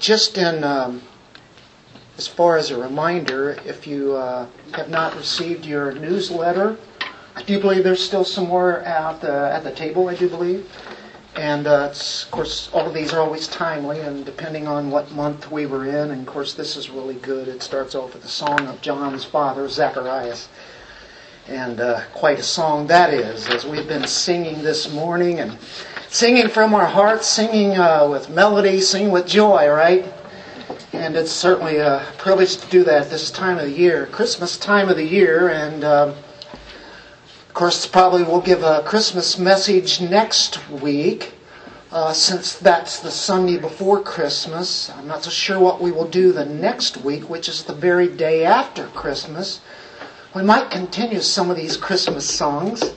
just in um, as far as a reminder, if you uh, have not received your newsletter, I do believe there's still some more at the, at the table, I do believe. And uh, of course, all of these are always timely, and depending on what month we were in, and of course, this is really good. It starts off with the song of John's father, Zacharias. And uh, quite a song that is, as we've been singing this morning, and singing from our hearts, singing uh, with melody, singing with joy, right? And it's certainly a privilege to do that this time of the year, Christmas time of the year, and. Um, course, probably we'll give a Christmas message next week, uh, since that's the Sunday before Christmas. I'm not so sure what we will do the next week, which is the very day after Christmas. We might continue some of these Christmas songs.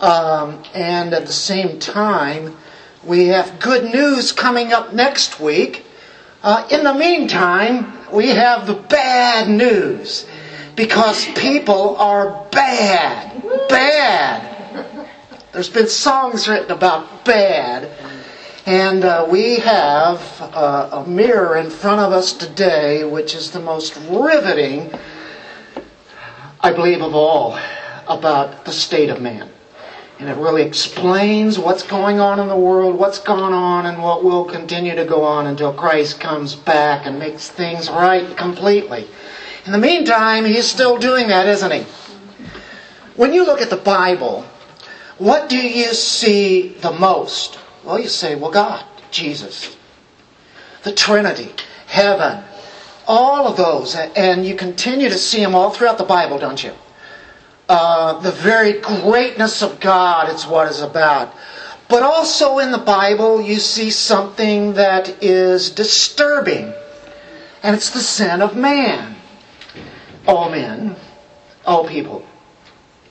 Um, and at the same time, we have good news coming up next week. Uh, in the meantime, we have the bad news because people are bad bad. There's been songs written about bad. And uh, we have uh, a mirror in front of us today, which is the most riveting, I believe, of all, about the state of man. And it really explains what's going on in the world, what's gone on, and what will continue to go on until Christ comes back and makes things right completely. In the meantime, he's still doing that, isn't he? When you look at the Bible, what do you see the most? Well, you say, well, God, Jesus, the Trinity, heaven, all of those. And you continue to see them all throughout the Bible, don't you? Uh, the very greatness of God, it's what it's about. But also in the Bible, you see something that is disturbing, and it's the sin of man. All men, all people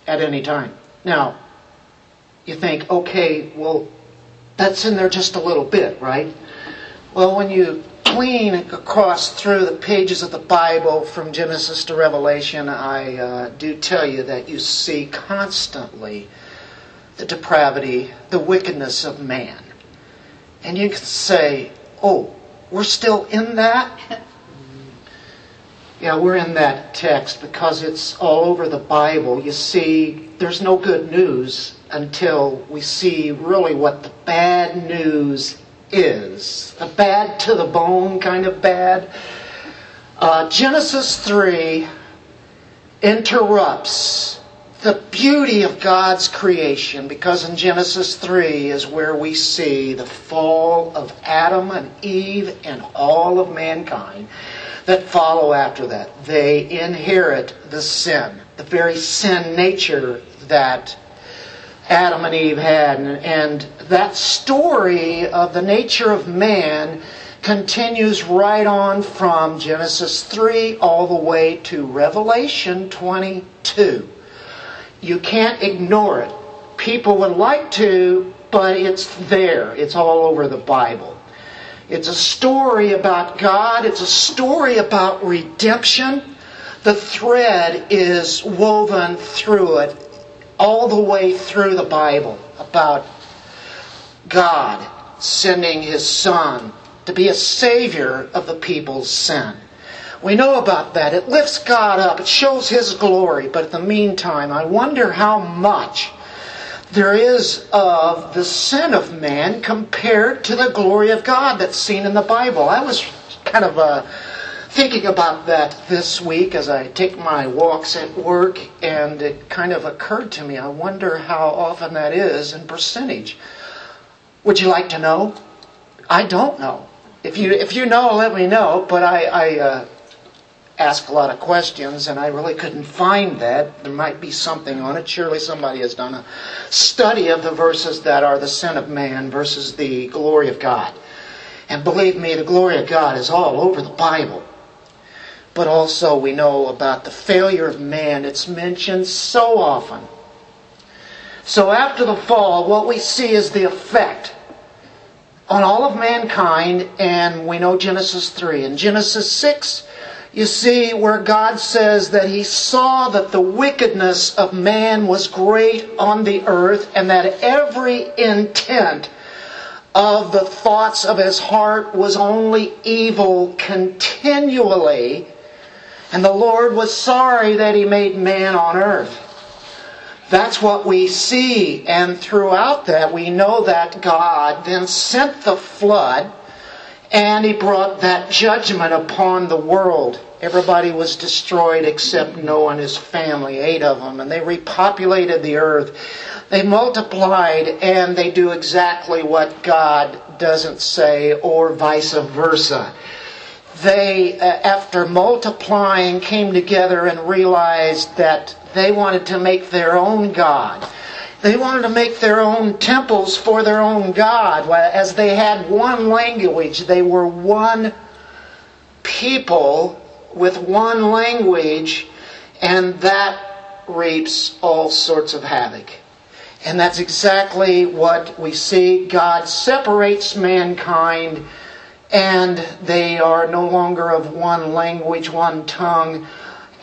at any time. Now, you think, okay, well, that's in there just a little bit, right? Well, when you clean across through the pages of the Bible from Genesis to Revelation, I uh, do tell you that you see constantly the depravity, the wickedness of man. And you can say, oh, we're still in that? Yeah, we're in that text because it's all over the Bible. You see, there's no good news until we see really what the bad news is. The bad to the bone kind of bad. Uh, Genesis 3 interrupts the beauty of God's creation because in Genesis 3 is where we see the fall of Adam and Eve and all of mankind that follow after that. They inherit the sin, the very sin nature that Adam and Eve had. And that story of the nature of man continues right on from Genesis 3 all the way to Revelation 22. You can't ignore it. People would like to, but it's there. It's all over the Bible. It's a story about God. It's a story about redemption. The thread is woven through it, all the way through the Bible, about God sending His Son to be a Savior of the people's sin. We know about that. It lifts God up. It shows His glory. But in the meantime, I wonder how much there is of the sin of man compared to the glory of God that's seen in the Bible. I was kind of uh, thinking about that this week as I take my walks at work, and it kind of occurred to me. I wonder how often that is in percentage. Would you like to know? I don't know. If you if you know, let me know. But I, I uh, ask a lot of questions, and I really couldn't find that. There might be something on it. Surely somebody has done a study of the verses that are the sin of man versus the glory of God. And believe me, the glory of God is all over the Bible. But also, we know about the failure of man. It's mentioned so often. So, after the fall, what we see is the effect on all of mankind, and we know Genesis 3. In Genesis 6, you see, where God says that He saw that the wickedness of man was great on the earth and that every intent of the thoughts of his heart was only evil continually, and the Lord was sorry that he made man on earth. That's what we see, and throughout that we know that God then sent the flood and he brought that judgment upon the world. Everybody was destroyed except Noah and his family, eight of them, and they repopulated the earth. They multiplied and they do exactly what God doesn't say, or vice versa. They, uh, after multiplying, came together and realized that they wanted to make their own God. They wanted to make their own temples for their own God. As they had one language, they were one people with one language, and that reaps all sorts of havoc. And that's exactly what we see. God separates mankind, and they are no longer of one language, one tongue,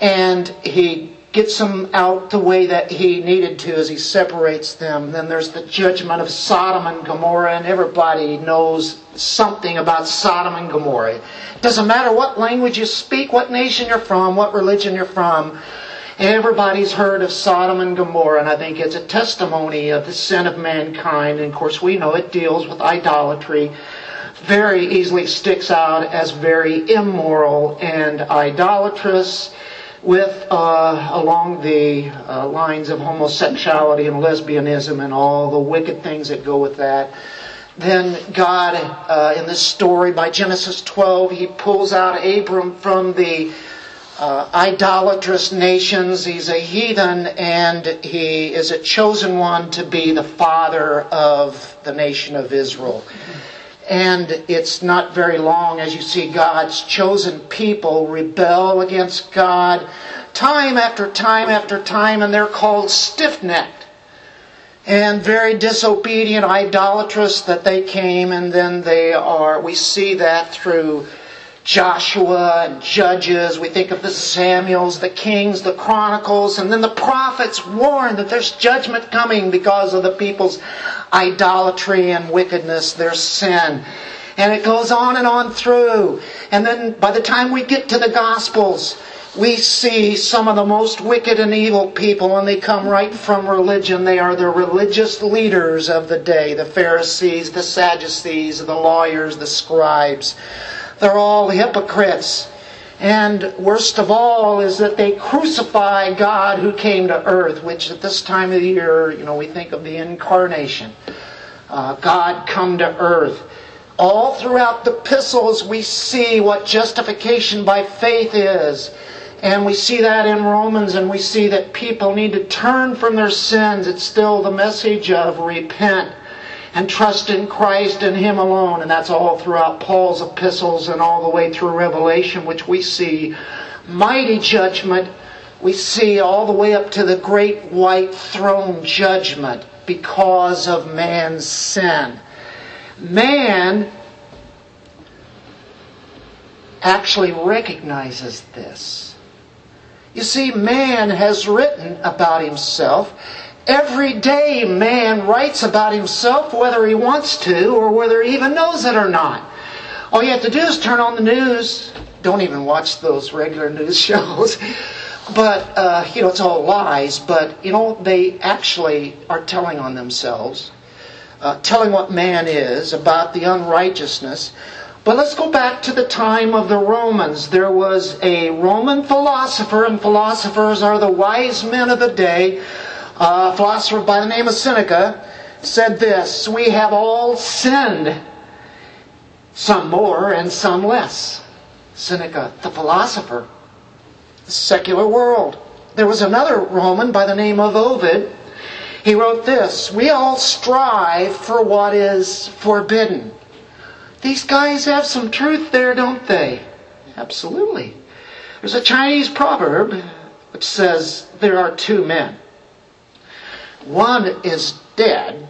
and He gets them out the way that he needed to as he separates them. Then there's the judgment of Sodom and Gomorrah, and everybody knows something about Sodom and Gomorrah. It doesn't matter what language you speak, what nation you're from, what religion you're from. Everybody's heard of Sodom and Gomorrah, and I think it's a testimony of the sin of mankind. And of course, we know it deals with idolatry. Very easily sticks out as very immoral and idolatrous with uh, along the uh, lines of homosexuality and lesbianism and all the wicked things that go with that. Then God, uh, in this story by Genesis 12, he pulls out Abram from the uh, idolatrous nations. He's a heathen and he is a chosen one to be the father of the nation of Israel. And it's not very long as you see God's chosen people rebel against God time after time after time, and they're called stiff necked and very disobedient, idolatrous that they came, and then they are, we see that through Joshua and Judges. We think of the Samuels, the Kings, the Chronicles, and then the prophets warn that there's judgment coming because of the people's idolatry and wickedness, their sin. And it goes on and on through. And then by the time we get to the Gospels, we see some of the most wicked and evil people, and they come right from religion. They are the religious leaders of the day the Pharisees, the Sadducees, the lawyers, the scribes. They're all hypocrites. And worst of all is that they crucify God who came to earth, which at this time of the year, you know, we think of the incarnation. Uh, God come to earth. All throughout the epistles, we see what justification by faith is. And we see that in Romans, and we see that people need to turn from their sins. It's still the message of repent and trust in Christ and Him alone. And that's all throughout Paul's epistles and all the way through Revelation, which we see mighty judgment. We see all the way up to the great white throne judgment because of man's sin. Man actually recognizes this. You see, man has written about himself Every day, man writes about himself whether he wants to or whether he even knows it or not. All you have to do is turn on the news. Don't even watch those regular news shows. But, uh, you know, it's all lies. But, you know, they actually are telling on themselves, uh, telling what man is, about the unrighteousness. But let's go back to the time of the Romans. There was a Roman philosopher, and philosophers are the wise men of the day a philosopher by the name of Seneca said this We have all sinned, some more and some less. Seneca, the philosopher, the secular world. There was another Roman by the name of Ovid. He wrote this We all strive for what is forbidden. These guys have some truth there, don't they? Absolutely. There's a Chinese proverb which says there are two men. One is dead,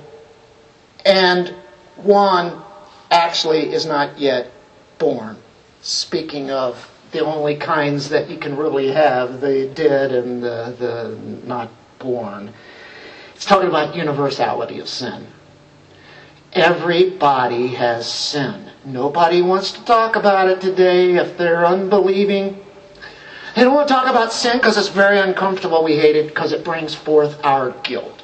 and one actually is not yet born. Speaking of the only kinds that you can really have the dead and the, the not born. It's talking about universality of sin. Everybody has sin. Nobody wants to talk about it today if they're unbelieving. They don't want to talk about sin because it's very uncomfortable. We hate it because it brings forth our guilt.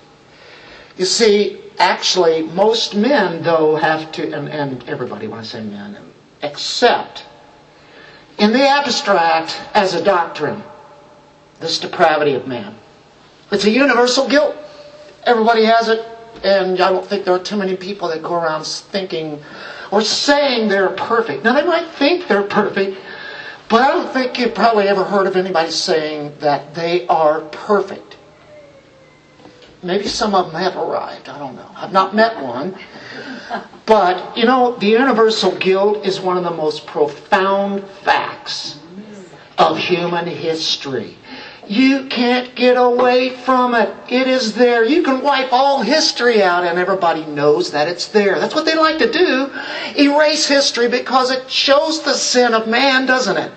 You see, actually, most men, though, have to, and, and everybody, when I say men, accept in the abstract as a doctrine this depravity of man. It's a universal guilt. Everybody has it, and I don't think there are too many people that go around thinking or saying they're perfect. Now, they might think they're perfect, but I don't think you've probably ever heard of anybody saying that they are perfect. Maybe some of them have arrived. I don't know. I've not met one. But, you know, the universal guilt is one of the most profound facts of human history. You can't get away from it. It is there. You can wipe all history out and everybody knows that it's there. That's what they like to do. Erase history because it shows the sin of man, doesn't it?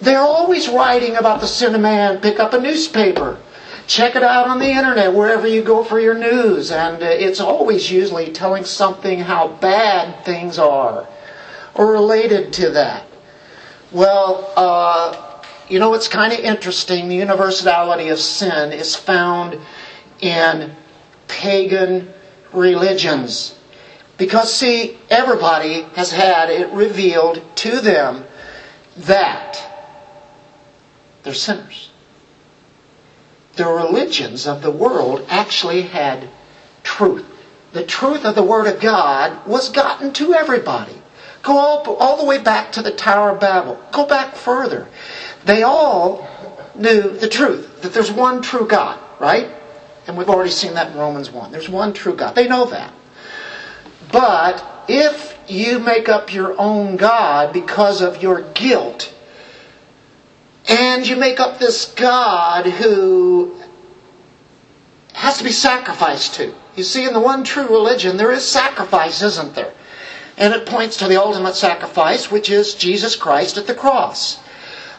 They're always writing about the sin of man. Pick up a newspaper. Check it out on the internet, wherever you go for your news. And uh, it's always usually telling something how bad things are or related to that. Well, uh, you know, it's kind of interesting. The universality of sin is found in pagan religions. Because, see, everybody has had it revealed to them that they're sinners the religions of the world actually had truth. The truth of the Word of God was gotten to everybody. Go all, all the way back to the Tower of Babel. Go back further. They all knew the truth, that there's one true God, right? And we've already seen that in Romans 1. There's one true God. They know that. But if you make up your own God because of your guilt, and you make up this God who has to be sacrificed to. You see, in the one true religion, there is sacrifice, isn't there? And it points to the ultimate sacrifice, which is Jesus Christ at the cross.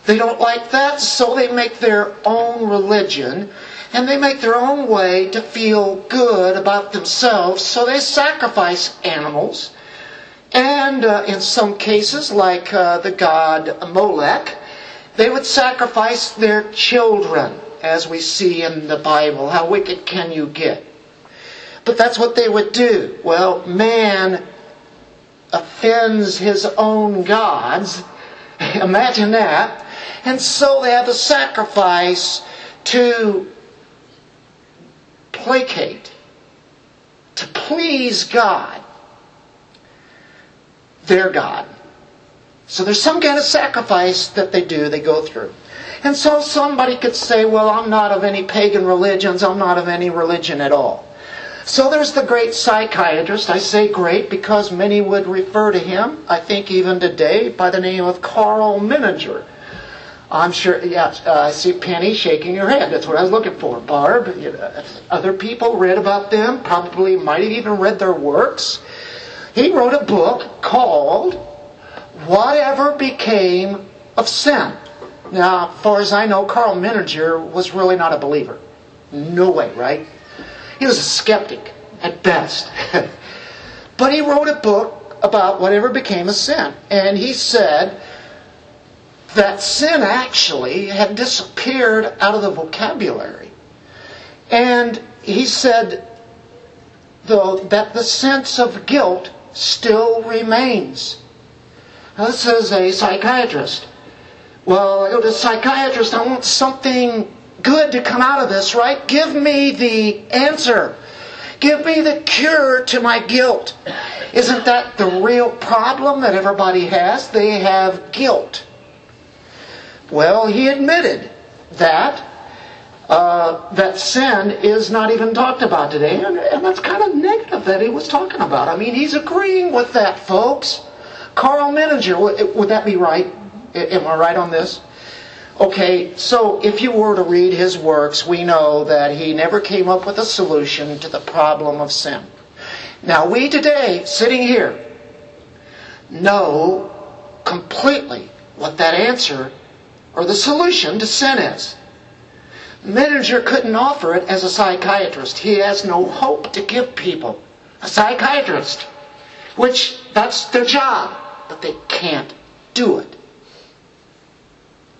They don't like that, so they make their own religion and they make their own way to feel good about themselves, so they sacrifice animals. And uh, in some cases, like uh, the god Molech, they would sacrifice their children, as we see in the Bible. How wicked can you get? But that's what they would do. Well, man offends his own gods. Imagine that. And so they have a sacrifice to placate, to please God, their God. So there's some kind of sacrifice that they do, they go through. And so somebody could say, well, I'm not of any pagan religions, I'm not of any religion at all. So there's the great psychiatrist. I say great because many would refer to him, I think even today, by the name of Karl Menninger. I'm sure, yes, uh, I see Penny shaking her head. That's what I was looking for. Barb, you know, other people read about them, probably might have even read their works. He wrote a book called whatever became of sin. Now, far as I know, Karl Menninger was really not a believer. No way, right? He was a skeptic at best. but he wrote a book about whatever became of sin. And he said that sin actually had disappeared out of the vocabulary. And he said, though, that the sense of guilt still remains. This is a psychiatrist. Well, I go to psychiatrist. I want something good to come out of this, right? Give me the answer. Give me the cure to my guilt. Isn't that the real problem that everybody has? They have guilt. Well, he admitted that uh, that sin is not even talked about today, and, and that's kind of negative that he was talking about. I mean, he's agreeing with that, folks. Karl Menninger, would that be right? Am I right on this? Okay, so if you were to read his works, we know that he never came up with a solution to the problem of sin. Now, we today, sitting here, know completely what that answer or the solution to sin is. Menninger couldn't offer it as a psychiatrist. He has no hope to give people. a psychiatrist, which that's their job, but they can't do it.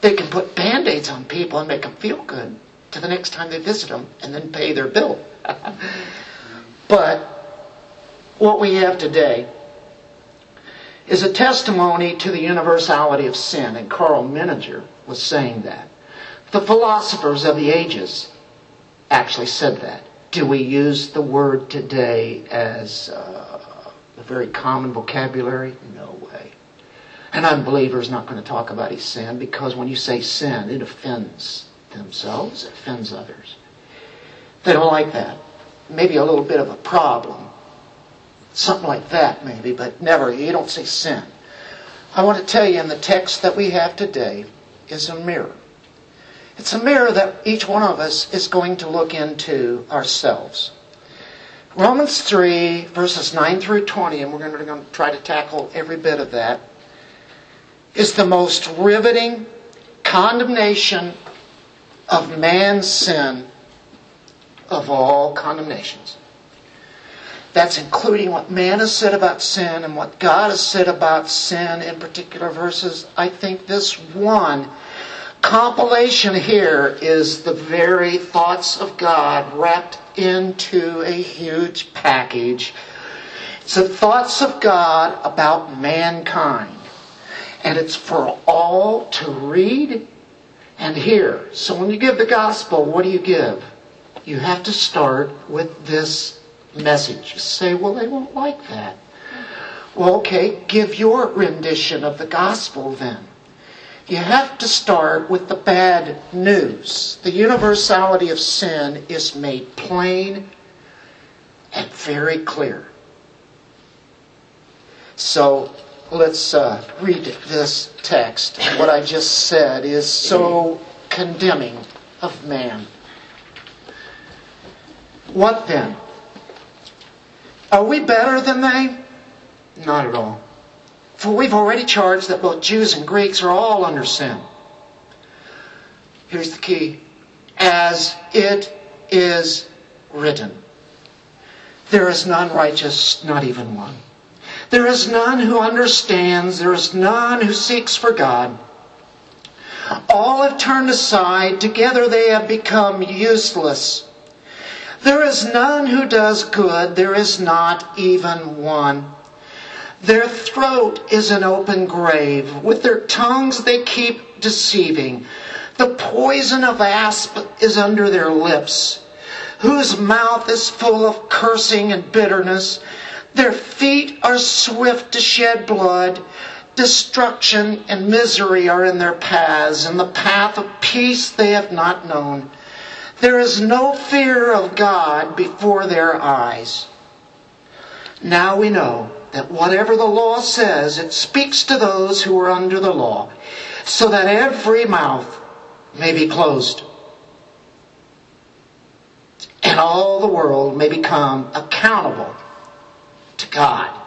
They can put band aids on people and make them feel good to the next time they visit them and then pay their bill. but what we have today is a testimony to the universality of sin, and Karl Menninger was saying that. The philosophers of the ages actually said that. Do we use the word today as uh, a very common vocabulary? No. An unbeliever is not going to talk about his sin because when you say sin, it offends themselves, it offends others. They don't like that. Maybe a little bit of a problem. Something like that, maybe, but never, you don't say sin. I want to tell you in the text that we have today is a mirror. It's a mirror that each one of us is going to look into ourselves. Romans 3, verses 9 through 20, and we're going to try to tackle every bit of that is the most riveting condemnation of man's sin of all condemnations. That's including what man has said about sin and what God has said about sin in particular verses. I think this one compilation here is the very thoughts of God wrapped into a huge package. It's the thoughts of God about mankind and it's for all to read and hear. So when you give the gospel, what do you give? You have to start with this message. You say, well, they won't like that. Well, okay, give your rendition of the gospel then. You have to start with the bad news. The universality of sin is made plain and very clear. So let's uh, read this text. What I just said is so condemning of man. What then? Are we better than they? Not at all. For we've already charged that both Jews and Greeks are all under sin. Here's the key. As it is written. There is none righteous, not even one. There is none who understands. There is none who seeks for God. All have turned aside. Together they have become useless. There is none who does good. There is not even one. Their throat is an open grave. With their tongues they keep deceiving. The poison of asp is under their lips, whose mouth is full of cursing and bitterness. Their feet are swift to shed blood. Destruction and misery are in their paths, and the path of peace they have not known. There is no fear of God before their eyes. Now we know that whatever the law says, it speaks to those who are under the law, so that every mouth may be closed, and all the world may become accountable to God.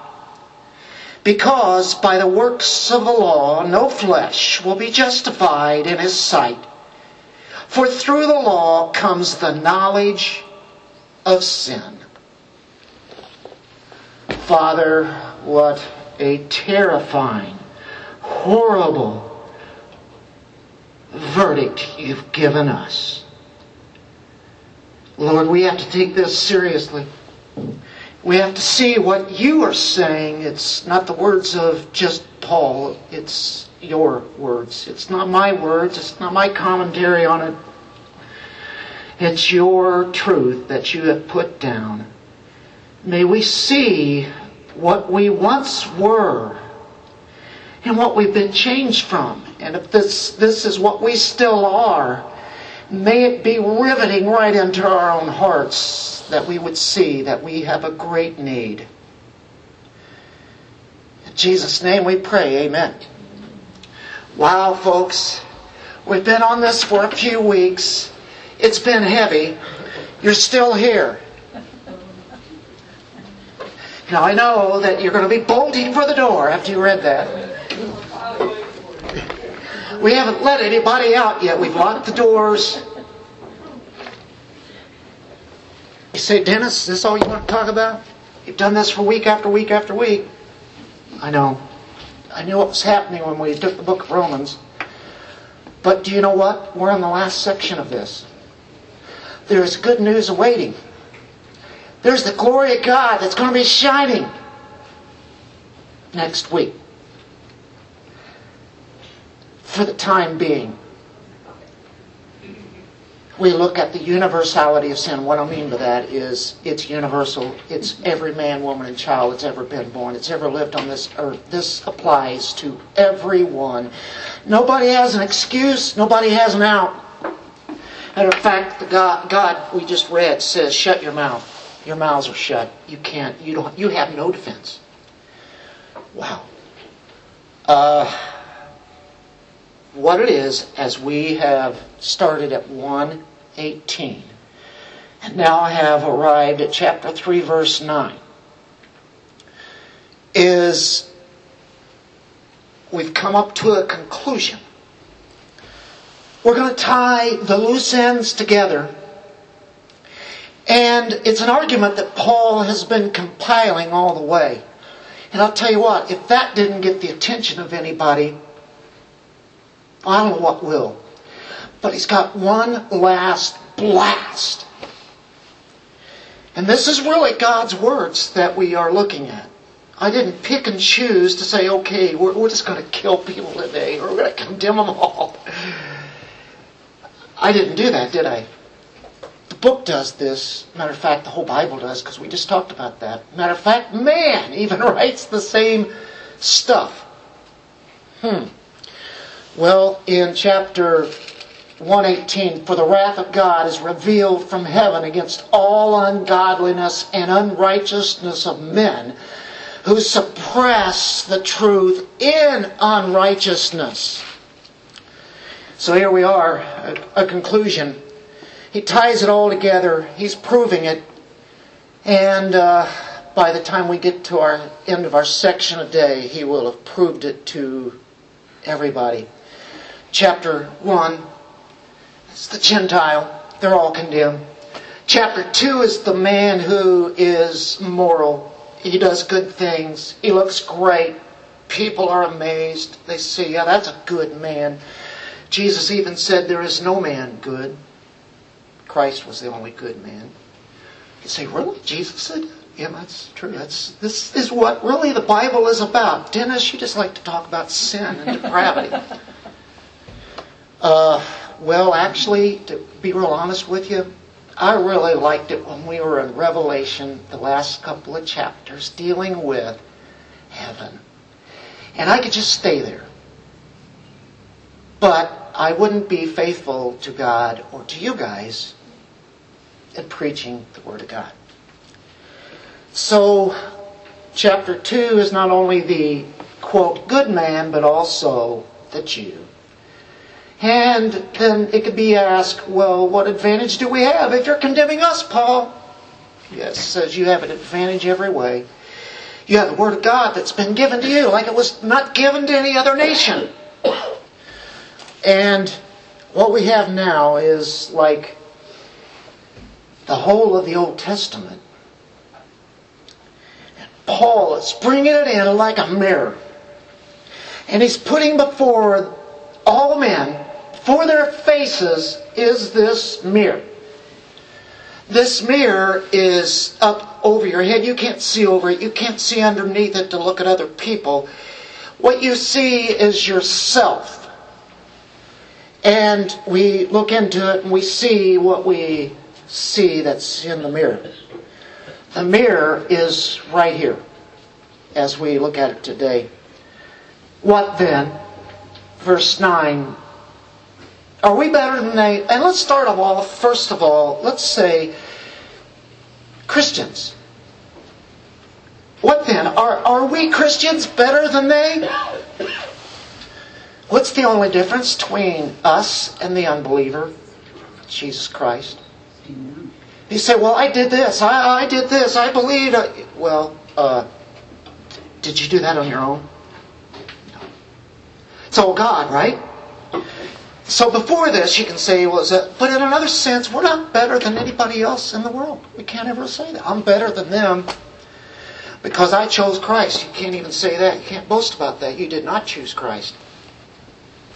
Because by the works of the law no flesh will be justified in his sight. For through the law comes the knowledge of sin. Father, what a terrifying, horrible verdict you've given us. Lord, we have to take this seriously. We have to see what you are saying. It's not the words of just Paul, it's your words. It's not my words, it's not my commentary on it. It's your truth that you have put down. May we see what we once were and what we've been changed from. And if this, this is what we still are, may it be riveting right into our own hearts that we would see that we have a great need. In Jesus' name we pray, amen. Wow, folks, we've been on this for a few weeks. It's been heavy. You're still here. Now I know that you're going to be bolting for the door after you read that. We haven't let anybody out yet. We've locked the doors. You say, Dennis, is this all you want to talk about? You've done this for week after week after week. I know. I knew what was happening when we took the book of Romans. But do you know what? We're on the last section of this. There is good news awaiting. There's the glory of God that's going to be shining next week. For the time being, we look at the universality of sin. What I mean by that is it's universal. It's every man, woman, and child that's ever been born. It's ever lived on this earth. This applies to everyone. Nobody has an excuse. Nobody has an out. Matter of fact, the God, God we just read says, "Shut your mouth. Your mouths are shut. You can't. You don't. You have no defense." Wow. Uh, what it is, as we have started at 118, and now have arrived at chapter 3, verse 9, is we've come up to a conclusion. We're going to tie the loose ends together. And it's an argument that Paul has been compiling all the way. And I'll tell you what, if that didn't get the attention of anybody, I don't know what will. But he's got one last blast. And this is really God's words that we are looking at. I didn't pick and choose to say, okay, we're, we're just going to kill people today, or we're going to condemn them all. I didn't do that, did I? The book does this. Matter of fact, the whole Bible does, because we just talked about that. Matter of fact, man even writes the same stuff. Hmm. Well, in chapter 118, for the wrath of God is revealed from heaven against all ungodliness and unrighteousness of men who suppress the truth in unrighteousness. So here we are, a, conclusion. He ties it all together, he's proving it, and uh, by the time we get to our end of our section a day, he will have proved it to everybody chapter 1 is the Gentile. They're all condemned. Chapter 2 is the man who is moral. He does good things. He looks great. People are amazed. They see, yeah, that's a good man. Jesus even said, There is no man good. Christ was the only good man. You say, Really? Jesus said Yeah, that's true. That's this is what really the Bible is about. Dennis, you just like to talk about sin and depravity. Uh, well, actually, to be real honest with you, I really liked it when we were in Revelation, the last couple of chapters, dealing with heaven. And I could just stay there. But I wouldn't be faithful to God or to you guys in preaching the Word of God. So, chapter 2 is not only the, quote, good man, but also the Jew. And then it could be asked, well, what advantage do we have if you're condemning us, Paul? Yes, says you have an advantage every way. You have the Word of God that's been given to you like it was not given to any other nation. And what we have now is like the whole of the Old Testament. And Paul is bringing it in like a mirror. And he's putting before all men for their faces is this mirror. This mirror is up over your head. You can't see over it. You can't see underneath it to look at other people. What you see is yourself. And we look into it and we see what we see that's in the mirror. The mirror is right here as we look at it today. What then? Verse 9 are we better than they? And let's start off, first of all, let's say Christians. What then? Are, are we Christians better than they? What's the only difference between us and the unbeliever? Jesus Christ. You say, well, I did this, I, I did this, I believed. I... Well, uh, did you do that on your own? No. It's all God, right? So before this, you can say, well, but in another sense, we're not better than anybody else in the world. We can't ever say that. I'm better than them. Because I chose Christ. You can't even say that. You can't boast about that. You did not choose Christ.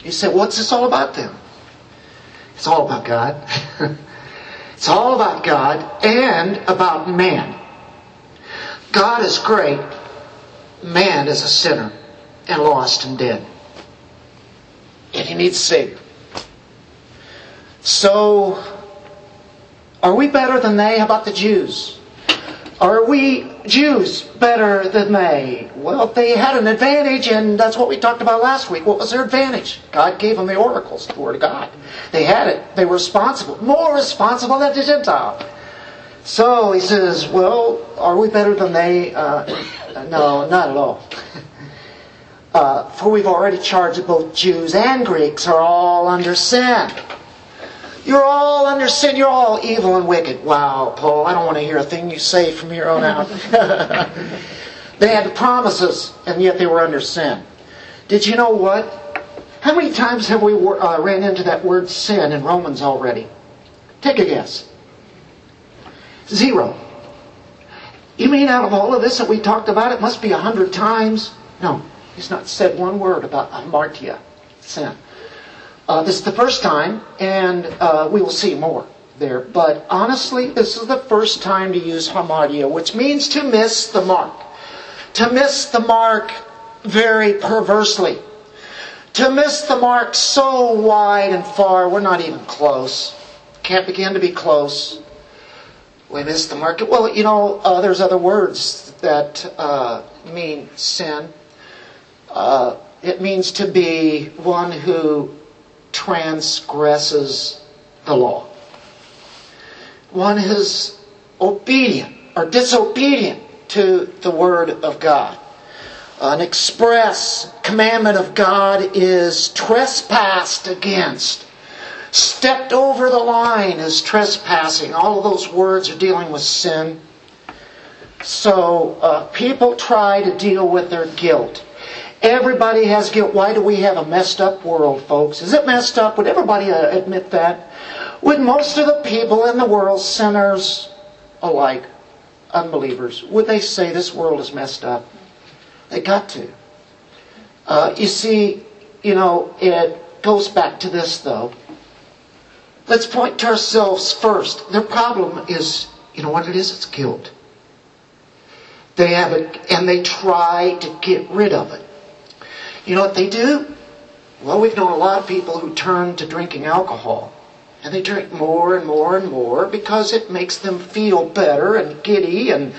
You say, what's this all about then? It's all about God. it's all about God and about man. God is great. Man is a sinner and lost and dead. And he needs a Savior. So, are we better than they? How about the Jews? Are we Jews better than they? Well, they had an advantage, and that's what we talked about last week. What was their advantage? God gave them the oracles, the Word of God. They had it. They were responsible, more responsible than the Gentile. So he says, well, are we better than they? Uh, no, not at all. Uh, for we've already charged that both Jews and Greeks are all under sin. You're all under sin. You're all evil and wicked. Wow, Paul, I don't want to hear a thing you say from here on out. they had the promises, and yet they were under sin. Did you know what? How many times have we uh, ran into that word sin in Romans already? Take a guess. Zero. You mean out of all of this that we talked about, it must be a hundred times? No, he's not said one word about hamartia, sin. Uh, this is the first time, and uh, we will see more there. But honestly, this is the first time to use hamartia, which means to miss the mark. To miss the mark very perversely. To miss the mark so wide and far, we're not even close. Can't begin to be close. We miss the mark. Well, you know, uh, there's other words that uh, mean sin. Uh, it means to be one who transgresses the law. One who's obedient or disobedient to the Word of God. An express commandment of God is trespassed against. Stepped over the line is trespassing. All of those words are dealing with sin. So uh, people try to deal with their guilt. Everybody has guilt. Why do we have a messed up world, folks? Is it messed up? Would everybody uh, admit that? Would most of the people in the world, sinners alike, unbelievers, would they say this world is messed up? They got to. Uh, you see, you know, it goes back to this though. Let's point to ourselves first. Their problem is, you know what it is? It's guilt. They have it, and they try to get rid of it. You know what they do? Well, we've known a lot of people who turn to drinking alcohol. And they drink more and more and more because it makes them feel better and giddy and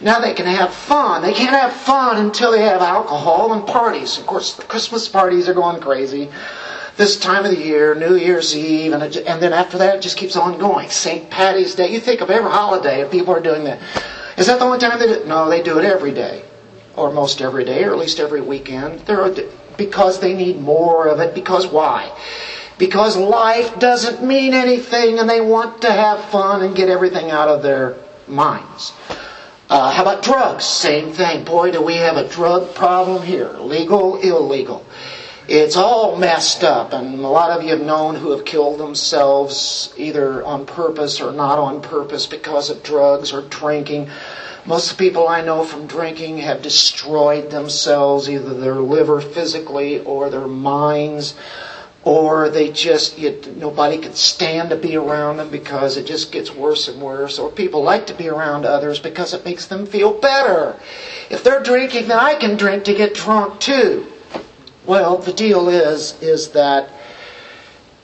now they can have fun. They can't have fun until they have alcohol and parties. Of course, the Christmas parties are going crazy. This time of the year, New Year's Eve, and, it, and then after that, it just keeps on going. St. Patty's Day. You think of every holiday, and people are doing that. Is that the only time they do it? No, they do it every day or most every day, or at least every weekend. They're, because they need more of it. Because why? Because life doesn't mean anything and they want to have fun and get everything out of their minds. Uh, how about drugs? Same thing. Boy, do we have a drug problem here. Legal, illegal. It's all messed up, and a lot of you have known who have killed themselves either on purpose or not on purpose because of drugs or drinking. Most of the people I know from drinking have destroyed themselves, either their liver physically or their minds, or they just, you, nobody can stand to be around them because it just gets worse and worse, or people like to be around others because it makes them feel better. If they're drinking, then I can drink to get drunk too. Well, the deal is, is that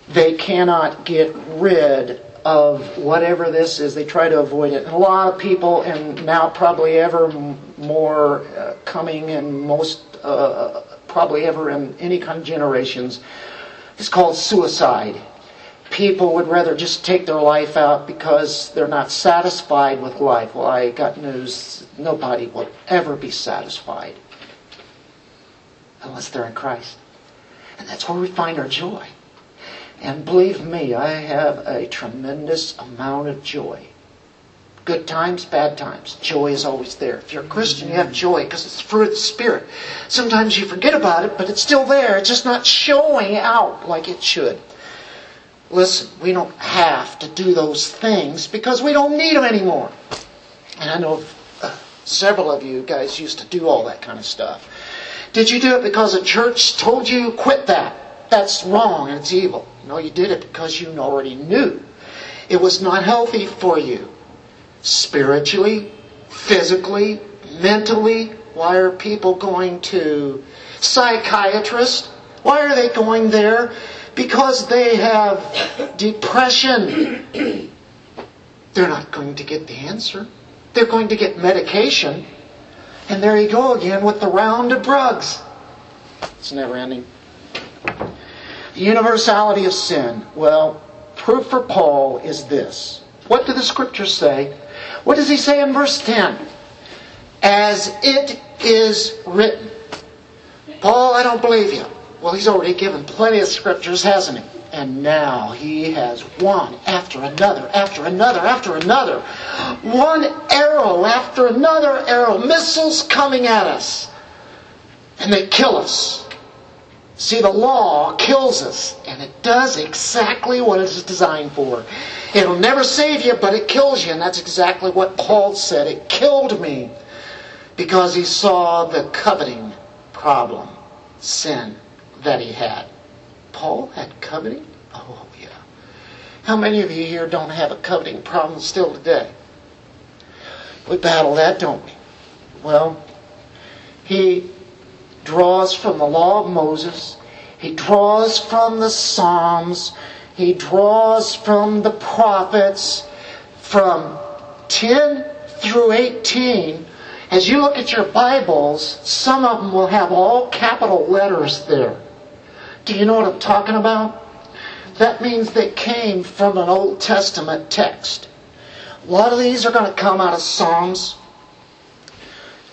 they cannot get rid of whatever this is. They try to avoid it. And a lot of people, and now probably ever more uh, coming, and most uh, probably ever in any kind of generations, is called suicide. People would rather just take their life out because they're not satisfied with life. Well, I got news. Nobody will ever be satisfied unless they're in Christ. And that's where we find our joy. And believe me, I have a tremendous amount of joy. Good times, bad times. Joy is always there. If you're a Christian, you have joy because it's the fruit of the Spirit. Sometimes you forget about it, but it's still there. It's just not showing out like it should. Listen, we don't have to do those things because we don't need them anymore. And I know uh, Several of you guys used to do all that kind of stuff. Did you do it because a church told you quit that? That's wrong and it's evil. No, you did it because you already knew it was not healthy for you. Spiritually, physically, mentally. Why are people going to psychiatrists? Why are they going there? Because they have depression. They're not going to get the answer. They're going to get medication. And there you go again with the round of drugs. It's never ending. The universality of sin. Well, proof for Paul is this. What do the scriptures say? What does he say in verse 10? As it is written. Paul, I don't believe you. Well, he's already given plenty of scriptures, hasn't he? And now he has one after another, after another, after another. One arrow after another arrow. Missiles coming at us. And they kill us. See, the law kills us, and it does exactly what it is designed for. It'll never save you, but it kills you, and that's exactly what Paul said. It killed me because he saw the coveting problem, sin that he had. Paul had coveting? Oh, yeah. How many of you here don't have a coveting problem still today? We battle that, don't we? Well, he draws from the law of Moses. He draws from the Psalms. He draws from the prophets from 10 through 18. As you look at your Bibles, some of them will have all capital letters there. Do you know what I'm talking about? That means they came from an Old Testament text. A lot of these are going to come out of Psalms.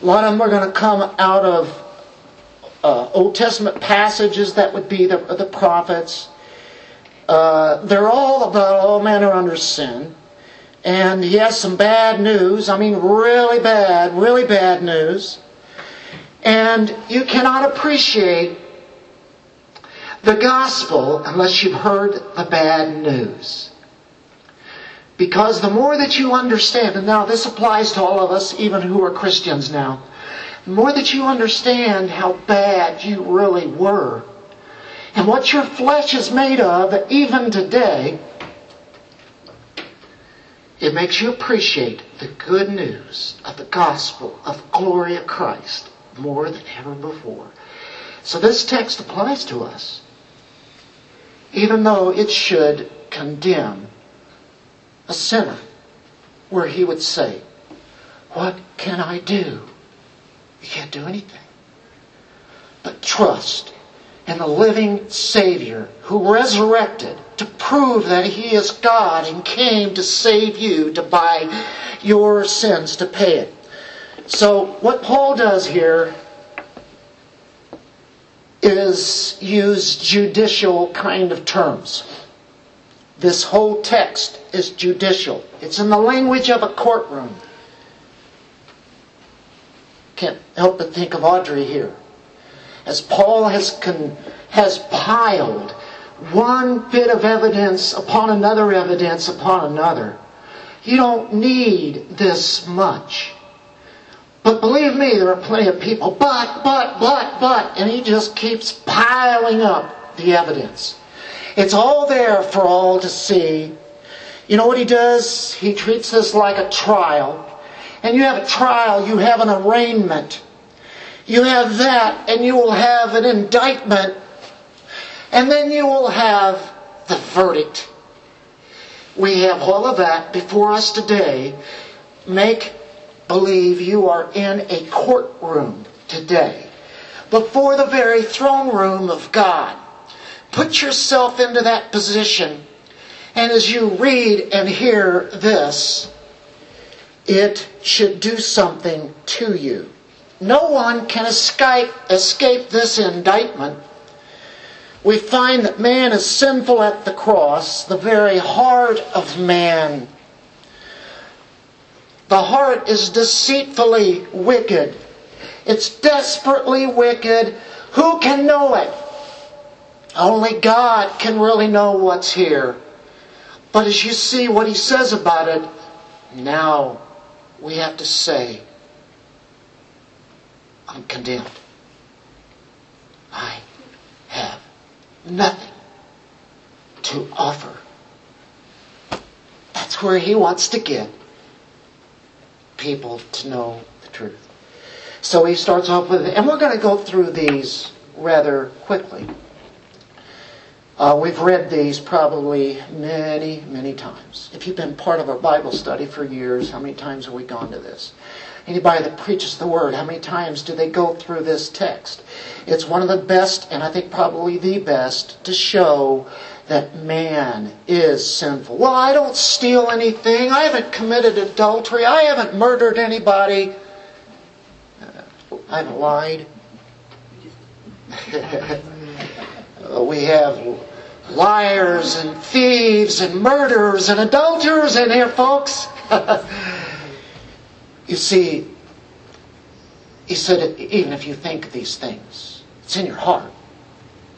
A lot of them are going to come out of uh, Old Testament passages that would be the, the prophets. Uh, they're all about all men are under sin. And he has some bad news. I mean, really bad, really bad news. And you cannot appreciate the gospel unless you've heard the bad news. Because the more that you understand, and now this applies to all of us, even who are Christians now, the more that you understand how bad you really were, and what your flesh is made of, even today, it makes you appreciate the good news of the gospel of glory of Christ more than ever before. So this text applies to us even though it should condemn a sinner, where he would say, What can I do? You can't do anything. But trust in the living Savior who resurrected to prove that He is God and came to save you, to buy your sins, to pay it. So, what Paul does here is use judicial kind of terms. This whole text is judicial. It's in the language of a courtroom. Can't help but think of Audrey here. As Paul has, con- has piled one bit of evidence upon another evidence upon another, you don't need this much. But believe me, there are plenty of people, but, but, but, but, and he just keeps piling up the evidence. It's all there for all to see. You know what he does? He treats this like a trial. And you have a trial, you have an arraignment. You have that, and you will have an indictment. And then you will have the verdict. We have all of that before us today. Make believe you are in a courtroom today before the very throne room of God. Put yourself into that position, and as you read and hear this, it should do something to you. No one can escape, escape this indictment. We find that man is sinful at the cross, the very heart of man the heart is deceitfully wicked. It's desperately wicked. Who can know it? Only God can really know what's here. But as you see what he says about it, now we have to say, I'm condemned. I have nothing to offer. That's where he wants to get people to know the truth. So he starts off with, and we're going to go through these rather quickly. Uh, we've read these probably many, many times. If you've been part of our Bible study for years, how many times have we gone to this? Anybody that preaches the Word, how many times do they go through this text? It's one of the best, and I think probably the best, to show that man is sinful. Well, I don't steal anything. I haven't committed adultery. I haven't murdered anybody. Uh, I haven't lied. we have liars and thieves and murderers and adulterers in here, folks. you see, he said, even if you think these things, it's in your heart.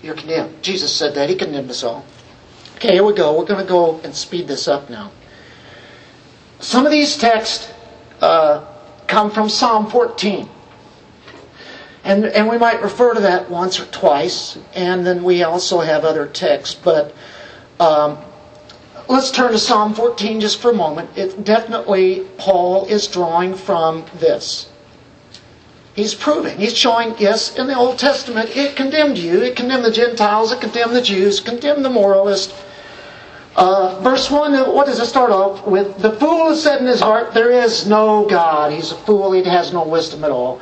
You're condemned. Jesus said that. He condemned us all. Okay, here we go. We're going to go and speed this up now. Some of these texts uh, come from Psalm 14. And, and we might refer to that once or twice, and then we also have other texts. But um, let's turn to Psalm 14 just for a moment. It definitely, Paul is drawing from this. He's proving, he's showing, yes, in the Old Testament, it condemned you, it condemned the Gentiles, it condemned the Jews, condemned the moralist. Uh, verse 1, what does it start off with? The fool has said in his heart, There is no God. He's a fool, he has no wisdom at all.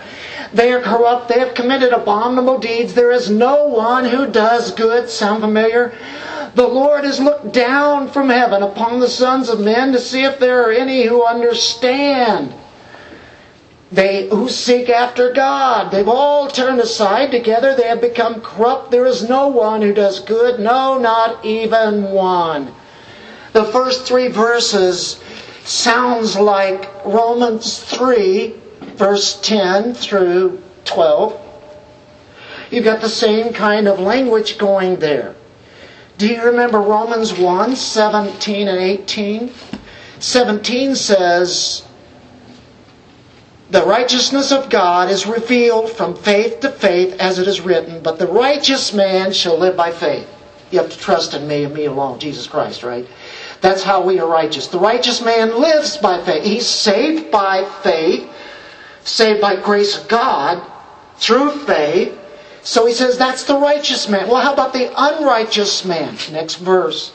They are corrupt. They have committed abominable deeds. There is no one who does good. Sound familiar? The Lord has looked down from heaven upon the sons of men to see if there are any who understand. They who seek after God. They've all turned aside together. They have become corrupt. There is no one who does good. No, not even one. The first three verses sounds like Romans 3 verse 10 through 12. You've got the same kind of language going there. Do you remember Romans 1 17 and 18? 17 says, The righteousness of God is revealed from faith to faith, as it is written, but the righteous man shall live by faith. You have to trust in me and me alone, Jesus Christ, right? That's how we are righteous. The righteous man lives by faith. He's saved by faith saved by grace of God through faith. So he says that's the righteous man. Well, how about the unrighteous man? Next verse.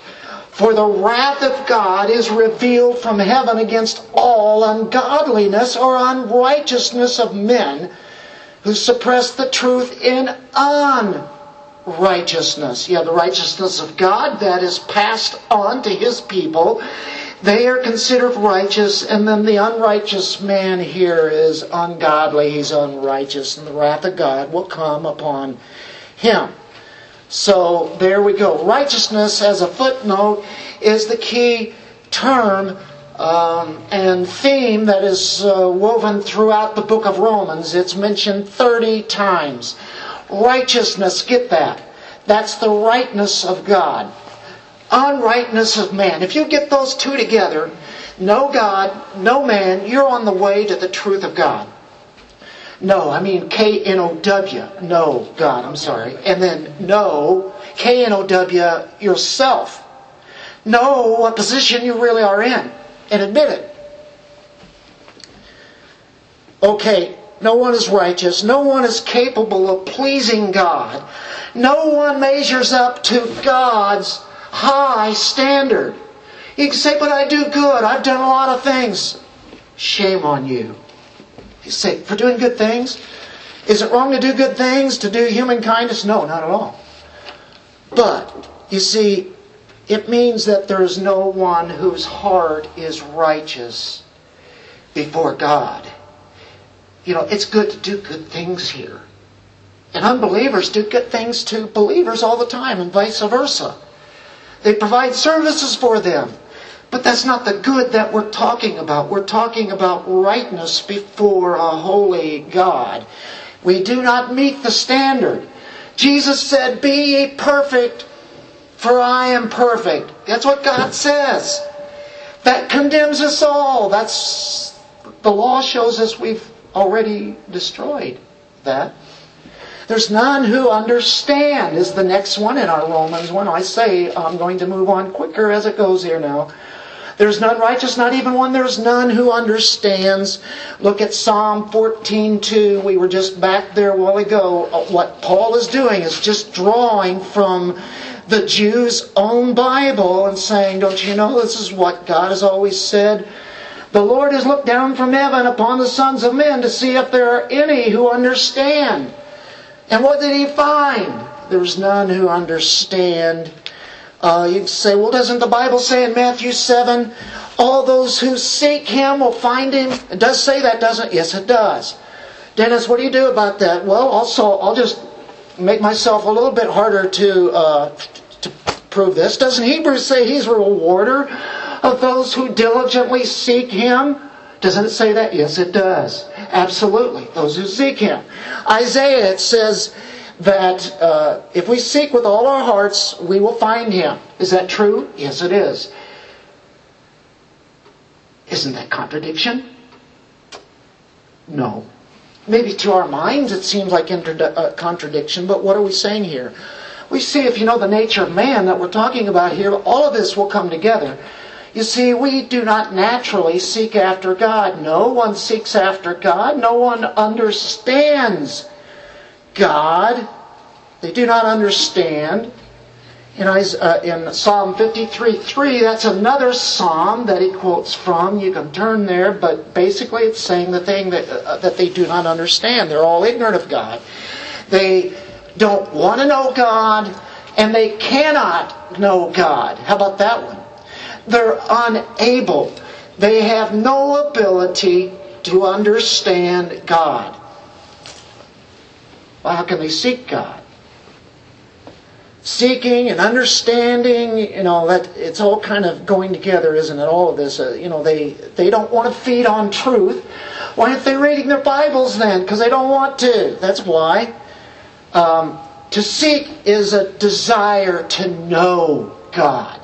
For the wrath of God is revealed from heaven against all ungodliness or unrighteousness of men who suppress the truth in unrighteousness. Have the righteousness of God that is passed on to his people they are considered righteous, and then the unrighteous man here is ungodly, he's unrighteous, and the wrath of God will come upon him. So there we go. Righteousness, as a footnote, is the key term um, and theme that is uh, woven throughout the book of Romans. It's mentioned 30 times. Righteousness, get that. That's the rightness of God unrightness of man. If you get those two together, no God, no man, you're on the way to the truth of God. No, I mean K N O W. No, God, I'm sorry. And then no, K N O W yourself. Know what position you really are in and admit it. Okay, no one is righteous. No one is capable of pleasing God. No one measures up to God's high standard. You can say, but I do good. I've done a lot of things. Shame on you. You say, for doing good things? Is it wrong to do good things, to do human kindness? No, not at all. But, you see, it means that there is no one whose heart is righteous before God. You know, it's good to do good things here. And unbelievers do good things to believers all the time, and vice versa. They provide services for them. But that's not the good that we're talking about. We're talking about rightness before a holy God. We do not meet the standard. Jesus said, Be ye perfect, for I am perfect. That's what God says. That condemns us all. That's the law shows us we've already destroyed that. There's none who understand is the next one in our Romans one. I say I'm going to move on quicker as it goes here now. There's none righteous, not even one. There's none who understands. Look at Psalm 14:2. We were just back there a while ago. Uh, what Paul is doing is just drawing from the Jews' own Bible and saying, Don't you know this is what God has always said? The Lord has looked down from heaven upon the sons of men to see if there are any who understand. And what did he find? There's none who understand. Uh, you say, well, doesn't the Bible say in Matthew 7, all those who seek him will find him? It does say that, doesn't it? Yes, it does. Dennis, what do you do about that? Well, also, I'll just make myself a little bit harder to, uh, to prove this. Doesn't Hebrews say he's a rewarder of those who diligently seek him? Doesn't it say that? Yes, it does. Absolutely. Those who seek him. Isaiah, it says that uh, if we seek with all our hearts, we will find him. Is that true? Yes, it is. Isn't that contradiction? No. Maybe to our minds it seems like inter- uh, contradiction, but what are we saying here? We see, if you know the nature of man that we're talking about here, all of this will come together. You see, we do not naturally seek after God. No one seeks after God. No one understands God. They do not understand. In, uh, in Psalm 53 3, that's another psalm that he quotes from. You can turn there, but basically it's saying the thing that, uh, that they do not understand. They're all ignorant of God. They don't want to know God, and they cannot know God. How about that one? They're unable. They have no ability to understand God. Well, how can they seek God? Seeking and understanding, you know, that it's all kind of going together, isn't it? All of this, uh, you know, they they don't want to feed on truth. Why aren't they reading their Bibles then? Because they don't want to. That's why. Um, to seek is a desire to know God.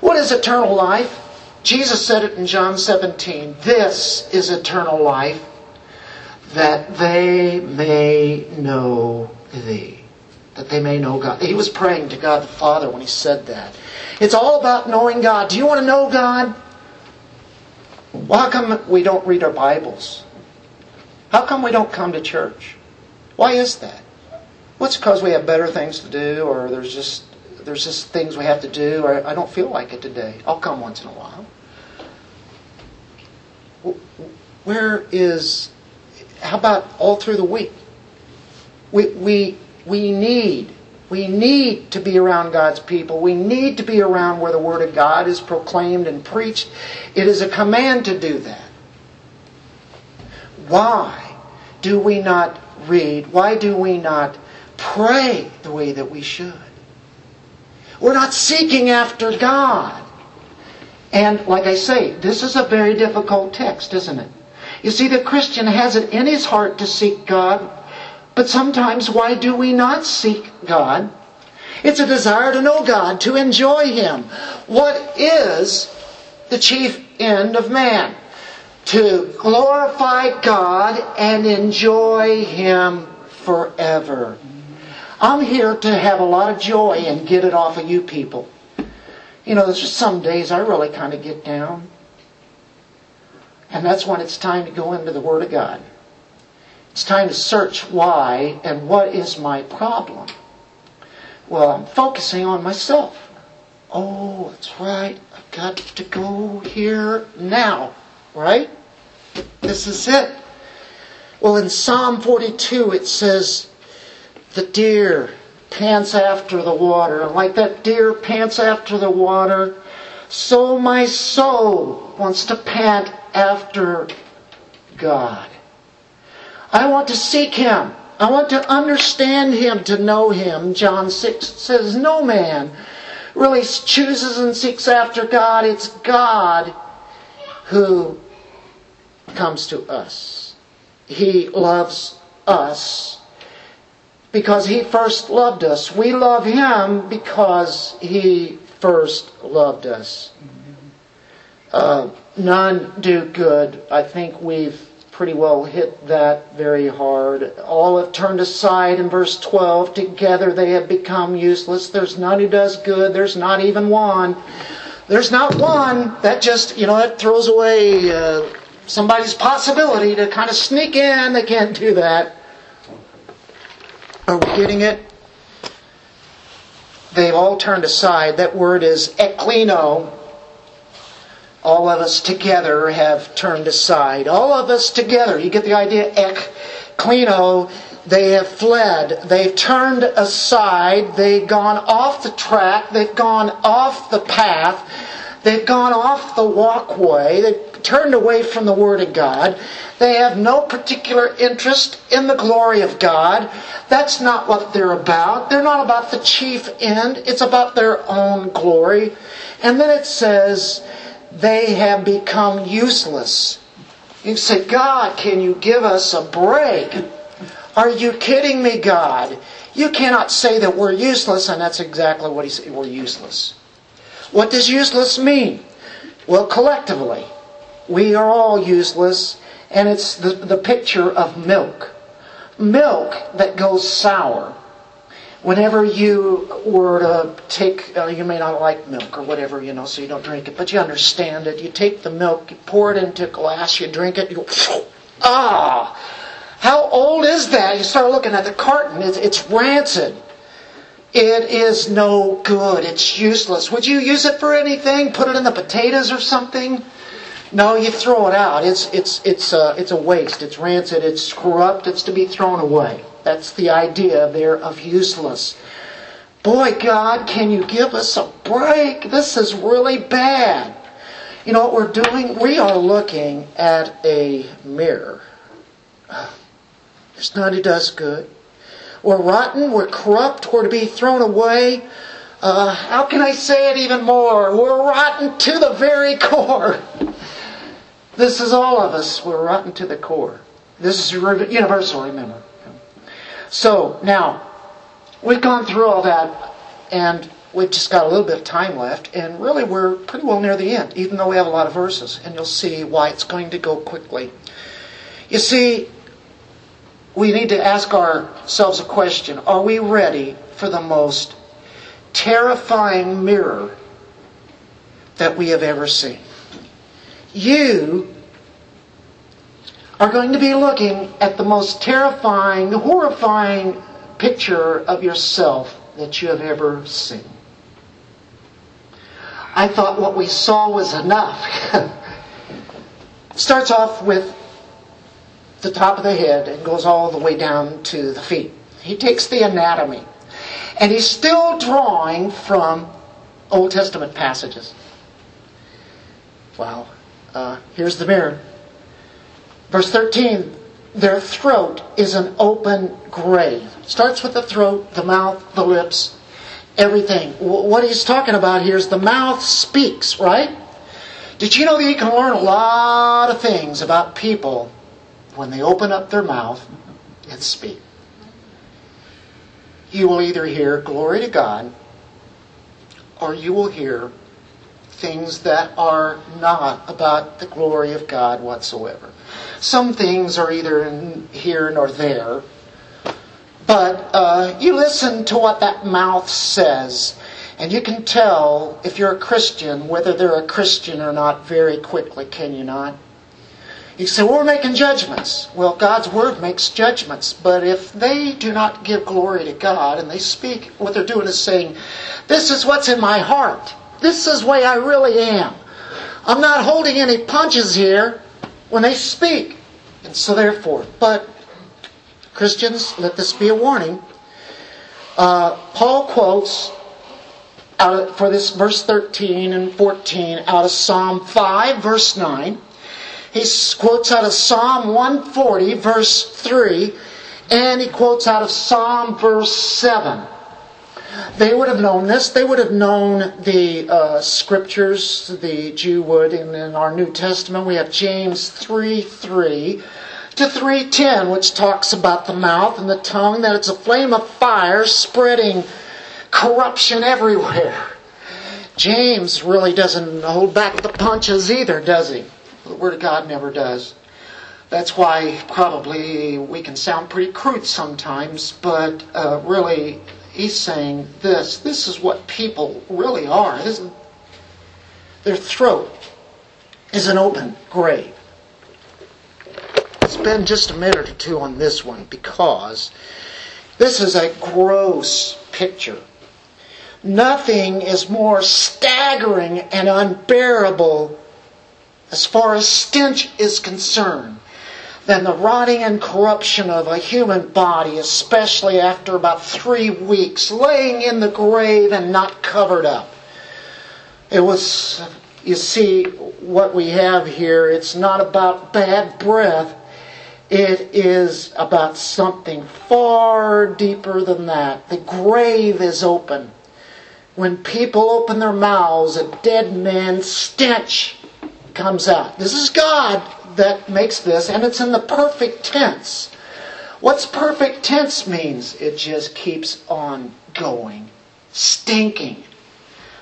What is eternal life? Jesus said it in John 17. This is eternal life, that they may know thee. That they may know God. He was praying to God the Father when he said that. It's all about knowing God. Do you want to know God? Well, how come we don't read our Bibles? How come we don't come to church? Why is that? It's because we have better things to do, or there's just there's just things we have to do, or I don't feel like it today. I'll come once in a while. Where is, how about all through the week? We, we, we need, we need to be around God's people. We need to be around where the Word of God is proclaimed and preached. It is a command to do that. Why do we not read? Why do we not pray the way that we should? We're not seeking after God. And like I say, this is a very difficult text, isn't it? You see, the Christian has it in his heart to seek God, but sometimes why do we not seek God? It's a desire to know God, to enjoy Him. What is the chief end of man? To glorify God and enjoy Him forever. I'm here to have a lot of joy and get it off of you people. You know, there's just some days I really kind of get down. And that's when it's time to go into the Word of God. It's time to search why and what is my problem. Well, I'm focusing on myself. Oh, that's right. I've got to go here now, right? This is it. Well, in Psalm 42, it says, the deer pants after the water. And like that deer pants after the water, so my soul wants to pant after God. I want to seek Him. I want to understand Him, to know Him. John 6 says, No man really chooses and seeks after God. It's God who comes to us. He loves us because he first loved us. We love him because he first loved us. Uh, none do good. I think we've pretty well hit that very hard. All have turned aside in verse 12. Together they have become useless. There's none who does good. There's not even one. There's not one. That just, you know, that throws away uh, somebody's possibility to kind of sneak in. They can't do that. Are we getting it? They've all turned aside. That word is ekklino, all of us together have turned aside. All of us together. You get the idea? Ek, klino, they have fled. They've turned aside. They've gone off the track. They've gone off the path. They've gone off the walkway. They've turned away from the Word of God. They have no particular interest in the glory of God. That's not what they're about. They're not about the chief end. It's about their own glory. And then it says, they have become useless. You say, God, can you give us a break? Are you kidding me, God? You cannot say that we're useless, and that's exactly what he said. We're useless. What does useless mean? Well, collectively, we are all useless, and it's the, the picture of milk. Milk that goes sour whenever you were to take, uh, you may not like milk or whatever, you know, so you don't drink it, but you understand it. You take the milk, you pour it into a glass, you drink it, you go, ah, how old is that? You start looking at the carton, it's, it's rancid. It is no good. It's useless. Would you use it for anything? Put it in the potatoes or something? No, you throw it out. It's it's it's a it's a waste. It's rancid. It's corrupt. It's to be thrown away. That's the idea there of useless. Boy, God, can you give us a break? This is really bad. You know what we're doing? We are looking at a mirror. There's none who does good. We're rotten, we're corrupt, we're to be thrown away. Uh, how can I say it even more? We're rotten to the very core. This is all of us. We're rotten to the core. This is universal, remember. So now, we've gone through all that, and we've just got a little bit of time left, and really we're pretty well near the end, even though we have a lot of verses, and you'll see why it's going to go quickly. You see, we need to ask ourselves a question Are we ready for the most terrifying mirror that we have ever seen? You are going to be looking at the most terrifying, horrifying picture of yourself that you have ever seen. I thought what we saw was enough. Starts off with the top of the head and goes all the way down to the feet. He takes the anatomy. And he's still drawing from Old Testament passages. Wow. Uh, here's the mirror. Verse 13, their throat is an open grave. Starts with the throat, the mouth, the lips, everything. What he's talking about here is the mouth speaks, right? Did you know that you can learn a lot of things about people when they open up their mouth and speak? You will either hear glory to God or you will hear things that are not about the glory of God whatsoever. Some things are either here nor there, but uh, you listen to what that mouth says, and you can tell if you're a Christian whether they're a Christian or not very quickly, can you not? You say, well, we're making judgments. Well, God's Word makes judgments, but if they do not give glory to God and they speak, what they're doing is saying, this is what's in my heart. This is way I really am. I'm not holding any punches here when they speak. And so therefore, but Christians, let this be a warning. Uh, Paul quotes of, for this verse 13 and 14 out of Psalm 5, verse 9. He quotes out of Psalm 140, verse 3, and he quotes out of Psalm verse 7. They would have known this. They would have known the uh, scriptures, the Jew would. And in our New Testament, we have James 3 3 to 310, which talks about the mouth and the tongue, that it's a flame of fire spreading corruption everywhere. James really doesn't hold back the punches either, does he? The Word of God never does. That's why probably we can sound pretty crude sometimes, but uh, really, he's saying this. This is what people really are. This is, their throat is an open grave. Spend just a minute or two on this one because this is a gross picture. Nothing is more staggering and unbearable as far as stench is concerned than the rotting and corruption of a human body, especially after about three weeks laying in the grave and not covered up. It was, you see, what we have here, it's not about bad breath. It is about something far deeper than that. The grave is open. When people open their mouths, a dead man's stench comes out. This is God that makes this, and it's in the perfect tense. What's perfect tense means? It just keeps on going. Stinking.